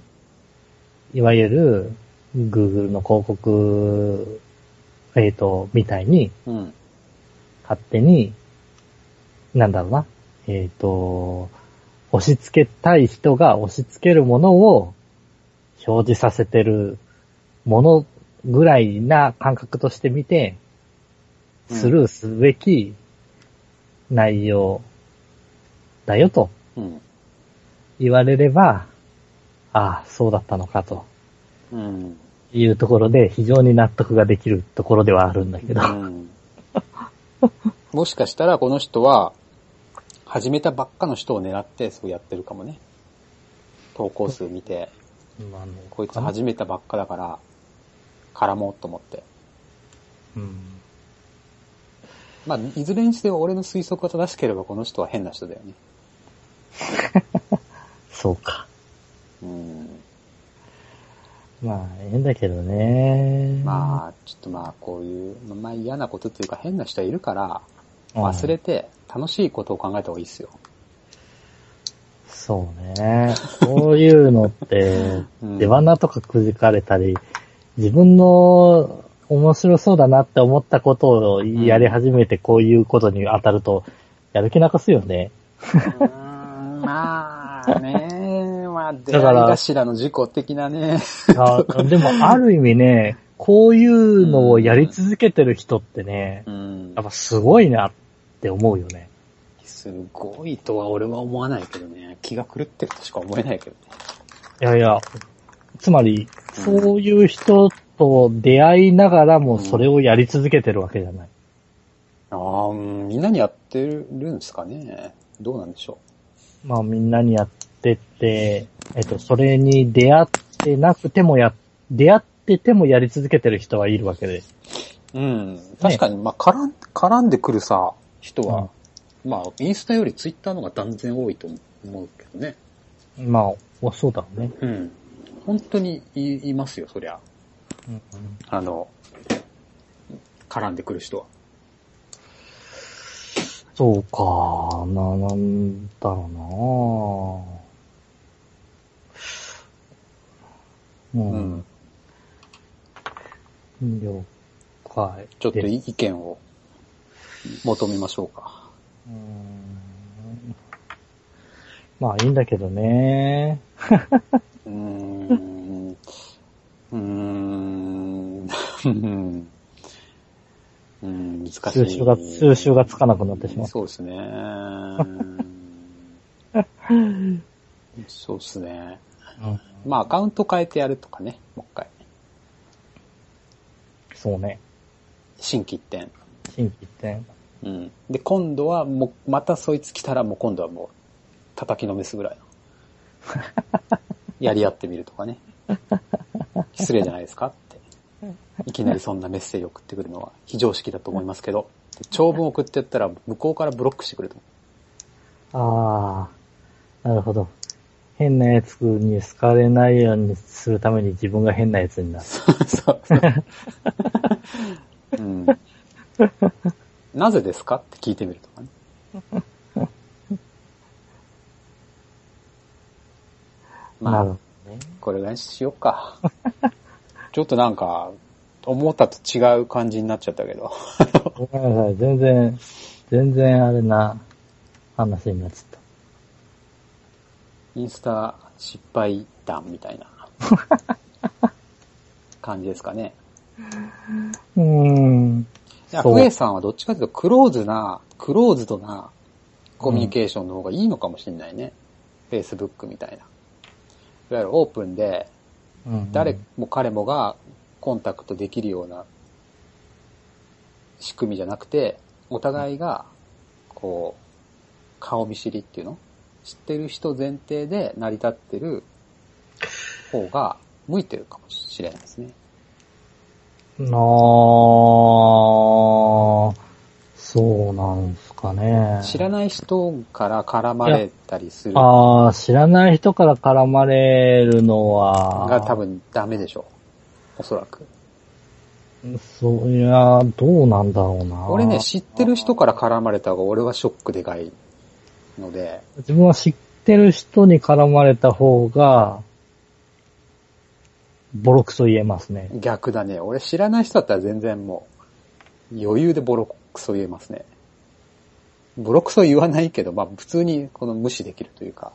Speaker 1: いわゆる Google の広告、えっ、と、みたいに、
Speaker 2: うん。
Speaker 1: 勝手に、なんだろうな、えっ、と、押し付けたい人が押し付けるものを表示させてるものぐらいな感覚として見て、スルーすべき内容だよと
Speaker 2: うん。
Speaker 1: 言われれば、ああ、そうだったのかと
Speaker 2: うん。
Speaker 1: いうところで非常に納得ができるところではあるんだけど。
Speaker 2: うん もしかしたらこの人は、始めたばっかの人を狙ってそうやってるかもね。投稿数見て、
Speaker 1: まあ
Speaker 2: こいつ始めたばっかだから、絡もうと思って。
Speaker 1: うん
Speaker 2: まあ、いずれにしても俺の推測が正しければこの人は変な人だよね。
Speaker 1: そうか。
Speaker 2: うん。
Speaker 1: まあ、ええんだけどね。
Speaker 2: まあ、ちょっとまあ、こういう、まあ嫌なことっていうか変な人はいるから、
Speaker 1: うん
Speaker 2: 忘れて楽しいことを考えた方がいいですよ。
Speaker 1: そうね。そういうのって、
Speaker 2: うん
Speaker 1: 出花とかくじかれたり、自分の面白そうだなって思ったことをやり始めてこういうことに当たると、やる気なくすよね。
Speaker 2: うーんまあね、まあ、出会い頭の事故的なね。
Speaker 1: あでも、ある意味ね、こういうのをやり続けてる人ってね、
Speaker 2: うん
Speaker 1: やっぱすごいなって思うよね。
Speaker 2: すごいとは俺は思わないけどね。気が狂ってるとしか思えないけどね。
Speaker 1: いやいや、つまり、そういう人と出会いながらもそれをやり続けてるわけじゃない。
Speaker 2: ああ、うんみんなにやってるんですかね。どうなんでしょ
Speaker 1: まあみんなにやってて、えっと、それに出会ってなくてもや、出会っててもやり続けてる人はいるわけで。
Speaker 2: う。うん。確かに、まあ、絡ん、絡んでくるさ、人は、まあ、インスタよりツイッターの方が断然多いと思うけどね。
Speaker 1: まあ、そうだろうね。
Speaker 2: うん。本当にいいますよ、そりゃ。
Speaker 1: うん
Speaker 2: あの、絡んでくる人は。
Speaker 1: そうかな、なんだろうなうん。了解。
Speaker 2: ちょっと
Speaker 1: で
Speaker 2: 意見を求めましょうか。
Speaker 1: うーんまあいいんだけどね。
Speaker 2: うーん。うーん。うんうん、難しい。
Speaker 1: 収集が、収集がつかなくなってしまう。
Speaker 2: そうですね。そうですね。
Speaker 1: うん
Speaker 2: まあ、アカウント変えてやるとかね、もう一回。
Speaker 1: そうね。
Speaker 2: 新規一点。
Speaker 1: 新規一点。
Speaker 2: うん。で、今度はもう、またそいつ来たらもう今度はもう、叩きのめすぐらいの。やり合ってみるとかね。失礼じゃないですかって。いきなりそんなメッセージ送ってくるのは非常識だと思いますけど、で長文送ってやったら向こうからブロックしてくると思
Speaker 1: ああ、なるほど。変なやつに好かれないようにするために自分が変なやつになる。
Speaker 2: う。そうそう。うん。なぜですか？って聞いてみるとかね。まあ
Speaker 1: ね。
Speaker 2: これぐらいにしようか。ちょっとなんか、思ったと違う感じになっちゃったけど。
Speaker 1: ごめんなさい。全然、全然あれな話になっちゃっ
Speaker 2: インスタ失敗談みたいな感じですかね。
Speaker 1: た。うーん。
Speaker 2: いや、
Speaker 1: そう
Speaker 2: ふえさんはどっちかというとクローズな、クローズドなコミュニケーションの方がいいのかもしれないね。Facebook みたいな。いわゆるオープンで、
Speaker 1: うん
Speaker 2: 誰も彼もがコンタクトできるような仕組みじゃなくて、お互いが、こう、顔見知りっていうの？知ってる人前提で成り立ってる方が向いてるかもしれないですね。
Speaker 1: なあ、そうなんすかね。
Speaker 2: 知らない人から絡まれたりする？が
Speaker 1: ああ、知らない人から絡まれるのは、
Speaker 2: 多分ダメでしょう。おそらく。
Speaker 1: そう、いや、どうなんだろうな。
Speaker 2: 俺ね、知ってる人から絡まれた方が俺はショックでかいので、
Speaker 1: 自分は知ってる人に絡まれた方が、ボロクソ言えますね。
Speaker 2: 逆だね。俺知らない人だったら全然もう、余裕でボロクソ言えますね。ボロクソ言わないけど、まあ普通にこの無視できるというか、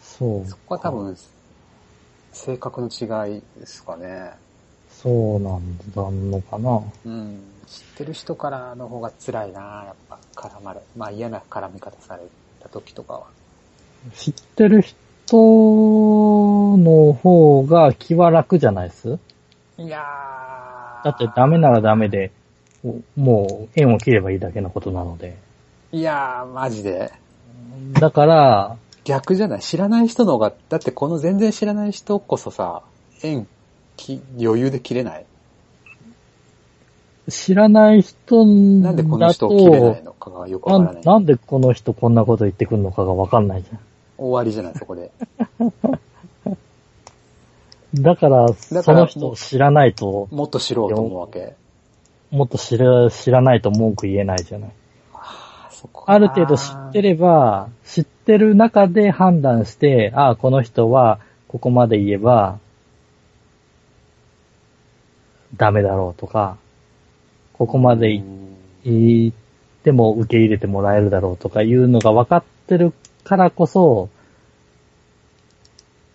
Speaker 1: そう。
Speaker 2: そこは多分、性格の違いですかね。
Speaker 1: そうなんだのかな。
Speaker 2: うん。知ってる人からの方が辛いなやっぱ絡まれ。まあ嫌な絡み方された時とかは。
Speaker 1: 知ってる人の方が気は楽じゃないです？
Speaker 2: いやー。
Speaker 1: だってダメならダメで、もう縁を切ればいいだけのことなので。
Speaker 2: いやー、マジで。
Speaker 1: だから、
Speaker 2: 逆じゃない？知らない人の方が、だってこの全然知らない人こそさ、縁き、余裕で切れない？
Speaker 1: 知らない人
Speaker 2: なんでこの
Speaker 1: だ
Speaker 2: 人を切れない
Speaker 1: と、
Speaker 2: のかがよくわからない。
Speaker 1: ななんでこの人こんなこと言ってくるのかがわかんないじゃん。
Speaker 2: 終わりじゃない、そこで。
Speaker 1: だから、
Speaker 2: だ
Speaker 1: その人を知らないと、
Speaker 2: もっと知ろうと思うわけ。
Speaker 1: もっと知ら知らないと文句言えないじゃない。
Speaker 2: あそこ
Speaker 1: ある程度知ってれば、知ってる中で判断して、ああ、この人はここまで言えば、ダメだろうとか、ここまで言言っても受け入れてもらえるだろうとかいうのが分かってるからこそ、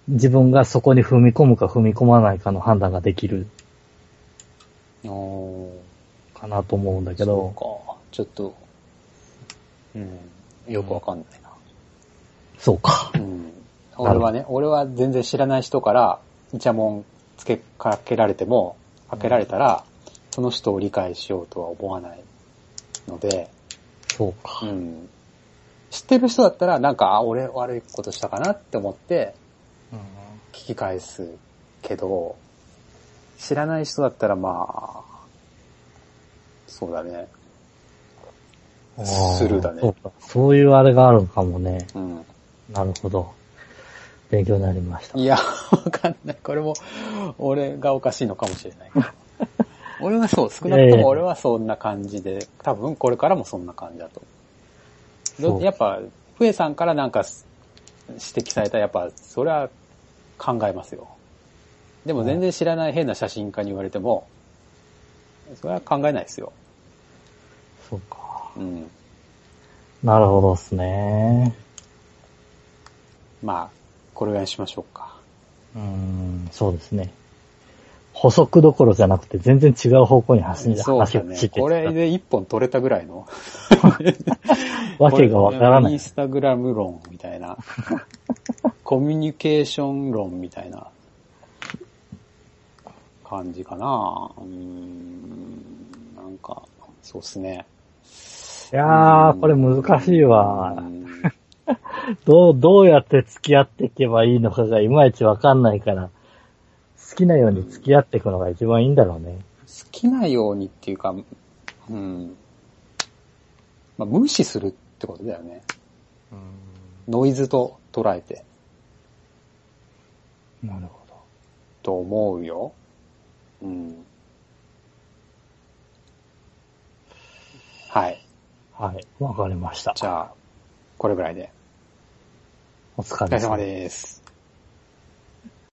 Speaker 1: 自分がそこに踏み込むか踏み込まないかの判断ができるかなと思うんだけ
Speaker 2: そ
Speaker 1: ど、
Speaker 2: うか。ちょっと、うん、よくわかんないな。
Speaker 1: そうか。
Speaker 2: うん。俺はね、俺は全然知らない人から、イチャモンつけかけられても、かけられたら、その人を理解しようとは思わないので、
Speaker 1: そうか。
Speaker 2: うん。知ってる人だったら、なんか、あ、俺悪いことしたかなって思って聞き返すけど、知らない人だったらまあ、そうだね。スルーだね
Speaker 1: そうか。そういうあれがあるかもね。
Speaker 2: うん。
Speaker 1: なるほど。勉強になりました。
Speaker 2: いや、わかんない。これも、俺がおかしいのかもしれない。俺はそう、少なくとも俺はそんな感じで、多分これからもそんな感じだと思う。やっぱ、ふえさんからなんか指摘されたらやっぱ、それは考えますよ。でも全然知らない変な写真家に言われても、それは考えないですよ。
Speaker 1: そうか。
Speaker 2: うん。
Speaker 1: なるほどですね。
Speaker 2: まあ、これぐらいにしましょうか。
Speaker 1: うーん、そうですね。補足どころじゃなくて全然違う方向に走り、
Speaker 2: そうだね
Speaker 1: 走って。
Speaker 2: これで一本取れたぐらいの。
Speaker 1: わけがわからない。
Speaker 2: インスタグラム論みたいな。コミュニケーション論みたいな感じかな。うーん、なんか、そうっすね。
Speaker 1: いやー、これ難しいうわ
Speaker 2: う。ん
Speaker 1: どう、どうやって付き合っていけばいいのかがいまいちわかんないから、好きなように付き合っていくのが一番いいんだろうね。
Speaker 2: 好きなようにっていうか、うん。まあ、無視するってことだよね。ノイズと捉えて、
Speaker 1: なるほど。
Speaker 2: と思うよ。うん。はい。
Speaker 1: はい。わかりました。
Speaker 2: じゃあ、これぐらいで。
Speaker 1: お疲れ
Speaker 2: 様。です。